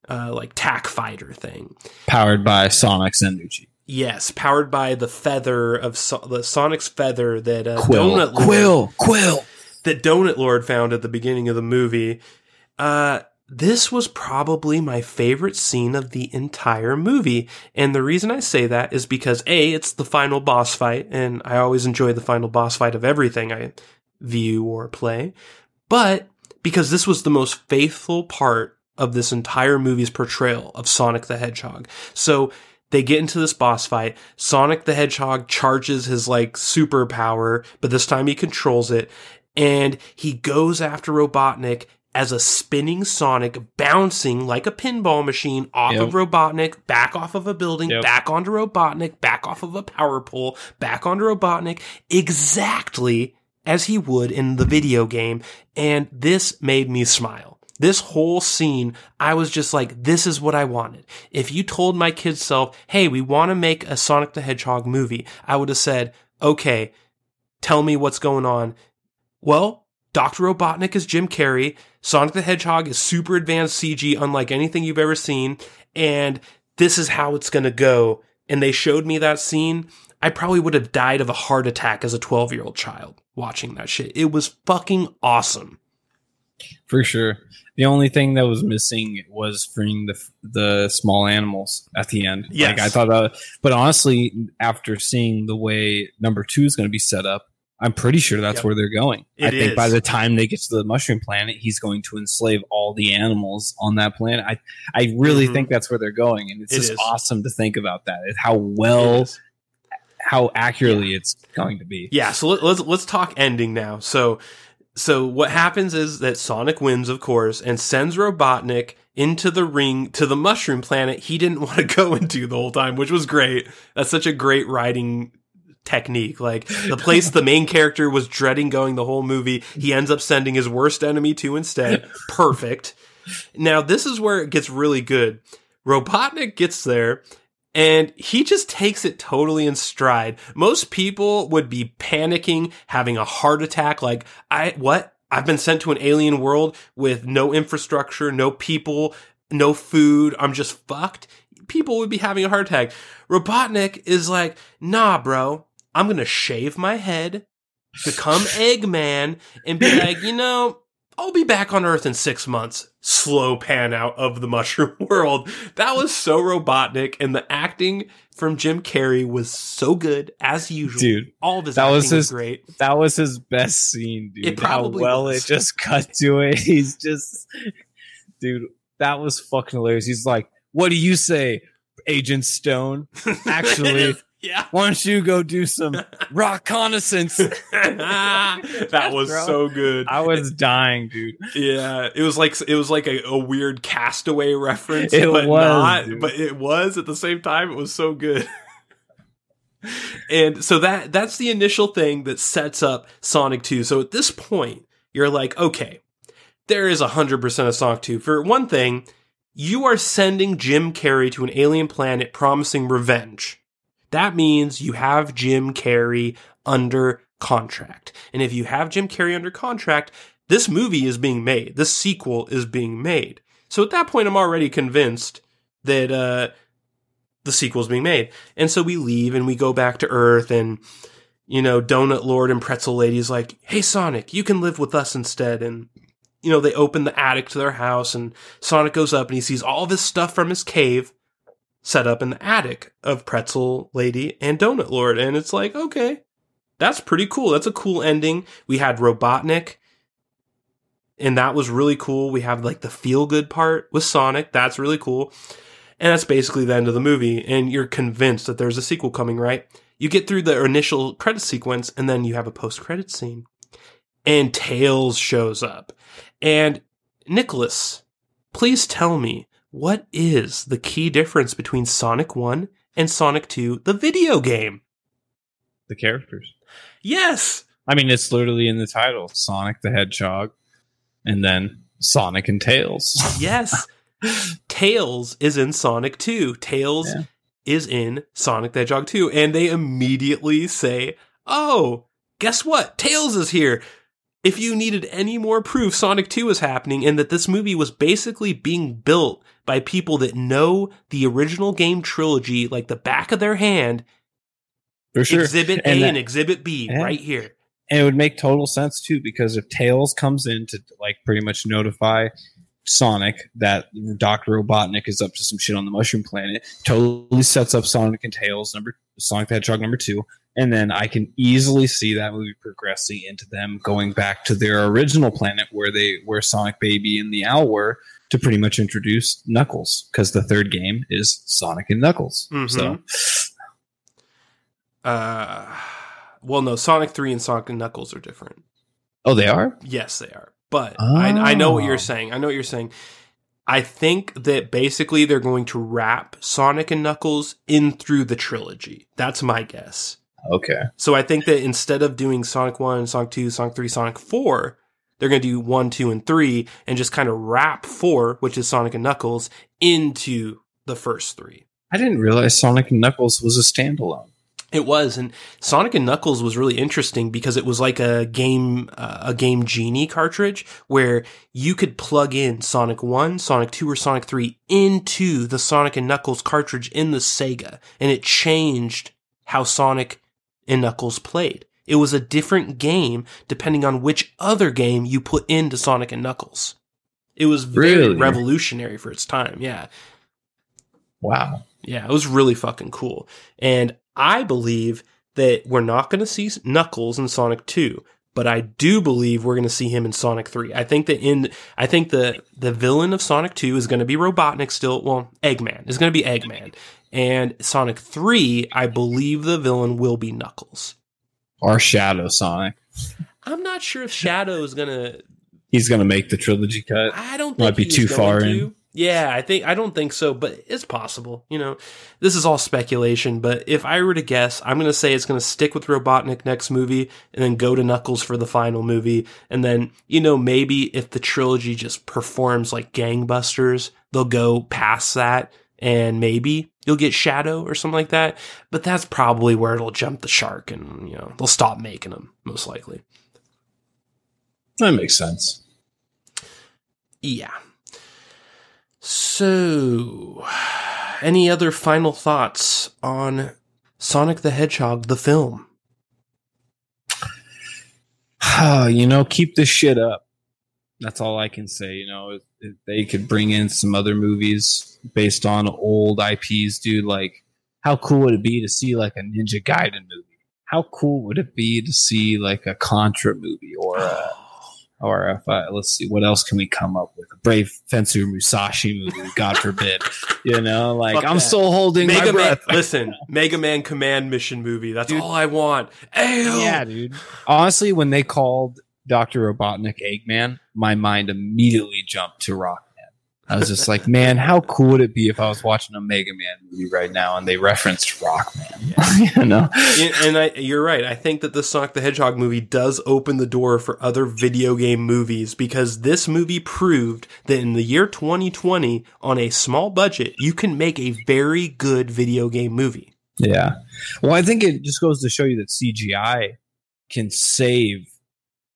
uh, like tack fighter thing. Powered by Sonic Zenduchi. Yes, powered by the feather of so- the Sonic's feather that uh, Quill. Donut Lord, Quill. Quill. that Donut Lord found at the beginning of the movie. Uh, this was probably my favorite scene of the entire movie. And the reason I say that is because A, it's the final boss fight, and I always enjoy the final boss fight of everything I view or play. But because this was the most faithful part of this entire movie's portrayal of Sonic the Hedgehog. So they get into this boss fight. Sonic the Hedgehog charges his like superpower, but this time he controls it. And he goes after Robotnik as a spinning Sonic bouncing like a pinball machine off Yep. of Robotnik, back off of a building, Yep. back onto Robotnik, back off of a power pole, back onto Robotnik, exactly as he would in the video game. And this made me smile. This whole scene, I was just like, this is what I wanted. If you told my kid self, hey, we want to make a Sonic the Hedgehog movie, I would have said, okay, tell me what's going on. Well, Dr. Robotnik is Jim Carrey. Sonic the Hedgehog is super advanced CG, unlike anything you've ever seen. And this is how it's going to go. And they showed me that scene. I probably would have died of a heart attack as a 12 year old child watching that shit. It was fucking awesome. For sure. The only thing that was missing was freeing the the small animals at the end. Yes. Like I thought that, but honestly, after seeing the way number two is going to be set up, I'm pretty sure that's Yep. where they're going. I It think by the time they get to the mushroom planet, he's going to enslave all the animals on that planet. I I really Mhm. think that's where they're going, and it's It just is. awesome to think about that. How well, is. how accurately it's going to be. Yeah, so let, let's let's talk ending now. So so what happens is that Sonic wins, of course, and sends Robotnik into the ring to the mushroom planet he didn't want to go into the whole time, which was great. That's such a great writing technique. Like the place the main character was dreading going the whole movie, he ends up sending his worst enemy to instead. Perfect. Now this is where it gets really good. Robotnik gets there and he just takes it totally in stride. Most people would be panicking, having a heart attack like, I what? I've been sent to an alien world with no infrastructure, no people, no food. I'm just fucked. People would be having a heart attack. Robotnik is like, "Nah, bro. I'm going to shave my head, become Eggman and be like, "You know, I'll be back on Earth in six months. Slow pan out of the mushroom world. That was so Robotnik, and the acting from Jim Carrey was so good as usual. Dude, all of his that acting was was, great. That was his best scene, dude. It probably How well was. it just cut to it. He's just, dude, that was fucking hilarious. He's like, "What do you say, Agent Stone? Actually, yeah, why don't you go do some reconnaissance?" that was Bro. so good. I was dying, dude. Yeah, it was like it was like a, a weird castaway reference, It but was, not. dude. But it was at the same time. It was so good. and so that that's the initial thing that sets up Sonic Two. So at this point, you're like, okay, there is hundred percent of Sonic Two. For one thing, you are sending Jim Carrey to an alien planet promising revenge. That means you have Jim Carrey under contract. And if you have Jim Carrey under contract, this movie is being made. This sequel is being made. So at that point, I'm already convinced that uh, the sequel is being made. And so we leave and we go back to Earth, and you know, Donut Lord and Pretzel Lady is like, "Hey, Sonic, you can live with us instead." And you know, they open the attic to their house, and Sonic goes up and he sees all this stuff from his cave set up in the attic of Pretzel Lady and Donut Lord, and it's like, okay, that's pretty cool. That's a cool ending. We had Robotnik, and that was really cool. We have like the feel good part with Sonic. That's really cool. And that's basically the end of the movie. And you're convinced that there's a sequel coming, right? You get through the initial credit sequence, and then you have a post credit scene. And Tails shows up. And Nicholas, please tell me what is the key difference between Sonic 1 and Sonic 2, the video game? The characters. Yes! I mean, it's literally in the title: Sonic the Hedgehog, and then Sonic and Tails. Yes. Tails is in Sonic 2. Tails Yeah. is in Sonic the Hedgehog 2. And they immediately say, oh, guess what? Tails is here. If you needed any more proof Sonic 2 is happening and that this movie was basically being built by people that know the original game trilogy like the back of their hand, For sure. Exhibit A And and, Exhibit B Yeah. right here. And it would make total sense too, because if Tails comes in to like pretty much notify Sonic that Doctor Robotnik is up to some shit on the Mushroom Planet, totally sets up Sonic and Tails number Sonic the Hedgehog number two, and then I can easily see that movie progressing into them going back to their original planet where they where Sonic Baby and the Owl were to pretty much introduce Knuckles because the third game is Sonic and Knuckles. Mhm. So Uh, well, no, Sonic 3 and Sonic and Knuckles are different. oh, they are. Yes, they are. But I, I know what Oh. you're saying. I know what you're saying. I think that basically they're going to wrap Sonic and Knuckles in through the trilogy. That's my guess. Okay. So I think that instead of doing Sonic 1, Sonic 2, Sonic 3, Sonic 4, they're going to do 1, 2, and 3 and just kind of wrap 4, which is Sonic and Knuckles, into the first three. I didn't realize Sonic and Knuckles was a standalone. It was, and Sonic and Knuckles was really interesting because it was like a game, uh, a game genie cartridge where you could plug in Sonic One, Sonic Two, or Sonic Three into the Sonic and Knuckles cartridge in the Sega, and it changed how Sonic and Knuckles played. It was a different game depending on which other game you put into Sonic and Knuckles. It was very Really? revolutionary for its time. Yeah. Wow. Yeah, it was really fucking cool. And I believe that we're not going to see Knuckles in Sonic 2, but I do believe we're going to see him in Sonic 3. I think that in I think the the villain of Sonic 2 is going to be Robotnik still, well, Eggman. is going to be Eggman. And Sonic 3, I believe the villain will be Knuckles. Or Shadow Sonic. I'm not sure if Shadow is going to He's going to make the trilogy cut. I don't think Might be too far to. in. Yeah, I think I don't think so, but it's possible. You know, this is all speculation. But if I were to guess, I'm going to say it's going to stick with Robotnik next movie, and then go to Knuckles for the final movie, and then you know maybe if the trilogy just performs like gangbusters, they'll go past that, and maybe you'll get Shadow or something like that. But that's probably where it'll jump the shark, and you know they'll stop making them most likely. That makes sense. Yeah. So, any other final thoughts on Sonic the Hedgehog, the film? Ah, you know, keep this shit up. That's all I can say. You know, if, if they could bring in some other movies based on old IPs, dude, like how cool would it be to see like a Ninja Gaiden movie? How cool would it be to see like a Contra movie or a, or if uh, let's see what else can we come up with a Brave Fencer Musashi movie? God forbid, you know, like Fuck I'm that. still holding my Mega Man, breath. listen, Mega Man Command Mission movie. That's Dude. all I want. Ayo! Yeah, dude. Honestly, when they called Dr. Robotnik Eggman, my mind immediately jumped to Rockman. I was just like, man, how cool would it be if I was watching a Mega Man movie right now and they referenced Rockman? you know? And- and I, you're right. I think that the Sonic the Hedgehog movie does open the door for other video game movies because this movie proved that in the year 2020, on a small budget, you can make a very good video game movie. Yeah. Well, I think it just goes to show you that CGI can save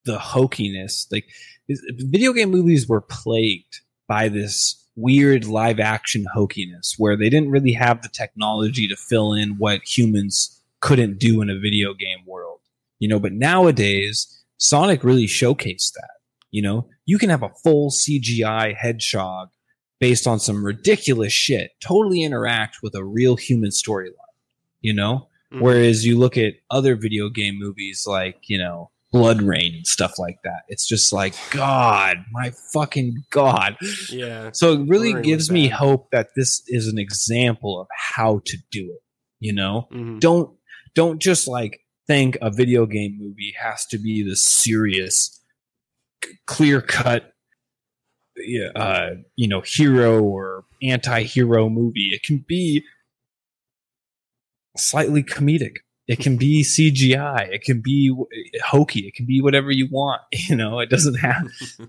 the hokiness. Like video game movies were plagued by this weird live action hokiness where they didn't really have the technology to fill in what humans couldn't do in a video game world. You know, but nowadays Sonic really showcased that. You know, you can have a full CGI hedgehog based on some ridiculous shit totally interact with a real human storyline you know Mhm. whereas you look at other video game movies like you know BloodRayne and stuff like that. It's just like god my fucking god. Yeah. so it really gives me hope that this is an example of how to do it you know? Mhm. don't don't just like think a video game movie has to be the serious clear cut yeah, uh, you know hero or anti-hero movie. It can be slightly comedic it can be cgi it can be hokey it can be whatever you want you know it doesn't have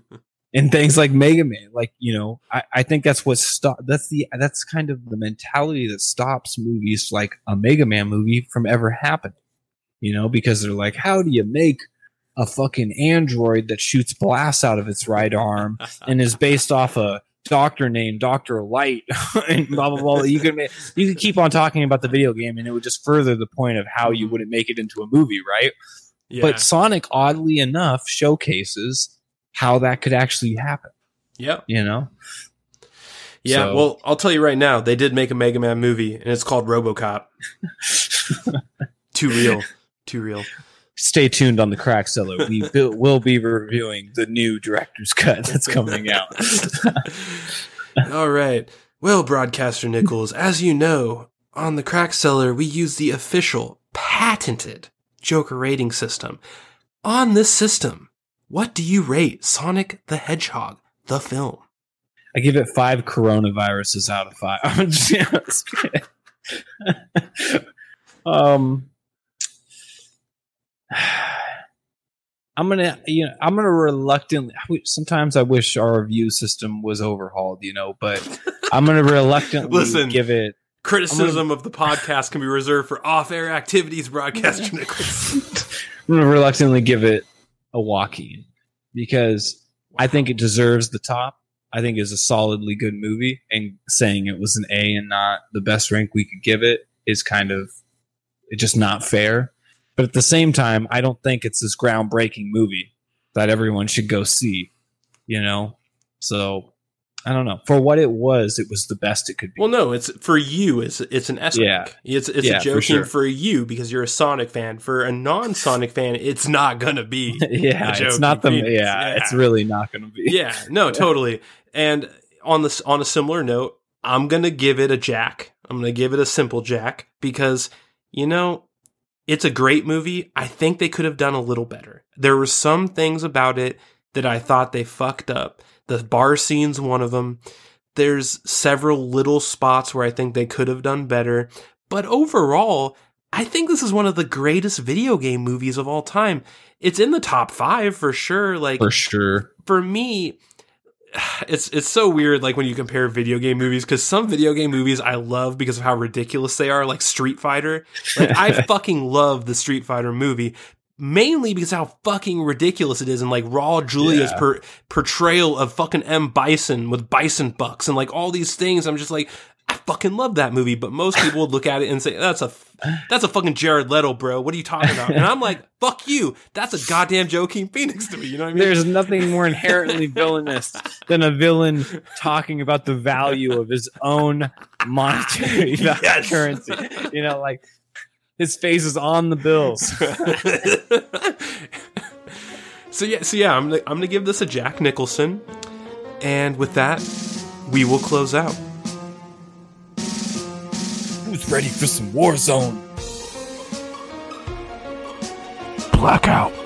and things like Mega Man. Like you know, I, I think that's what stop. That's the that's kind of the mentality that stops movies like a Mega Man movie from ever happening. You know, because they're like, how do you make a fucking android that shoots blasts out of its right arm and is based off a doctor name, Doctor Light and blah blah blah. You can you can keep on talking about the video game, and it would just further the point of how you mm-hmm. wouldn't make it into a movie, right? Yeah. But Sonic, oddly enough, showcases how that could actually happen. yep. You know, Yeah. So- Well, I'll tell you right now, they did make a Mega Man movie, and it's called RoboCop. Too real. Too real. Stay tuned on the Crack Cellar. We will will be reviewing the new director's cut that's coming out. All right. Well, broadcaster Nichols, as you know, on the Crack Cellar, we use the official, patented Joker rating system. On this system, what do you rate Sonic the Hedgehog, the film? I give it five coronaviruses out of five. I'm just kidding. um, I'm gonna, you know, I'm gonna reluctantly. Sometimes I wish our review system was overhauled, you know, but I'm gonna reluctantly Listen. give it. Criticism of the podcast can be reserved for off-air activities, broadcaster Nichols. I'm gonna reluctantly give it a Joaquin because I think it deserves the top. I think it's a solidly good movie, and saying it was an A and not the best rank we could give it is kind of it's just not fair. But at the same time, I don't think it's this groundbreaking movie that everyone should go see. You know, so I don't know. For what it was, it was the best it could be. Well, no, it's for you. It's it's an S Yeah. It's it's Yeah, a for joking sure. for you because you're a Sonic fan. For a non-Sonic fan, it's not gonna be. yeah, it's not the yeah, Yeah. it's really not going to be. yeah, no, totally. And on this on a similar note, I'm gonna give it a Jack. I'm gonna give it a simple Jack because you know it's a great movie. I think they could have done a little better. There were some things about it that I thought they fucked up. The bar scene's one of them. There's several little spots where I think they could have done better. But overall, I think this is one of the greatest video game movies of all time. It's in the top five for sure. Like for sure. for me, it's it's so weird like when you compare video game movies because some video game movies I love because of how ridiculous they are, like Street Fighter. Like I fucking love the Street Fighter movie. Mainly because how fucking ridiculous it is, and like Raul Julia's Yeah. per- portrayal of fucking M Bison with Bison bucks and like all these things. I'm just like, fucking love that movie. But most people would look at it and say, "That's a that's a fucking Jared Leto, bro. What are you talking about?" And I'm like, "Fuck you. That's a goddamn Joaquin Phoenix to me." You know what I mean? There's nothing more inherently villainous than a villain talking about the value of his own monetary Yes. currency. You know, like his face is on the bills. so yeah, so yeah, I'm gonna, I'm gonna give this a Jack Nicholson, and with that, we will close out. Ready for some Warzone? Blackout.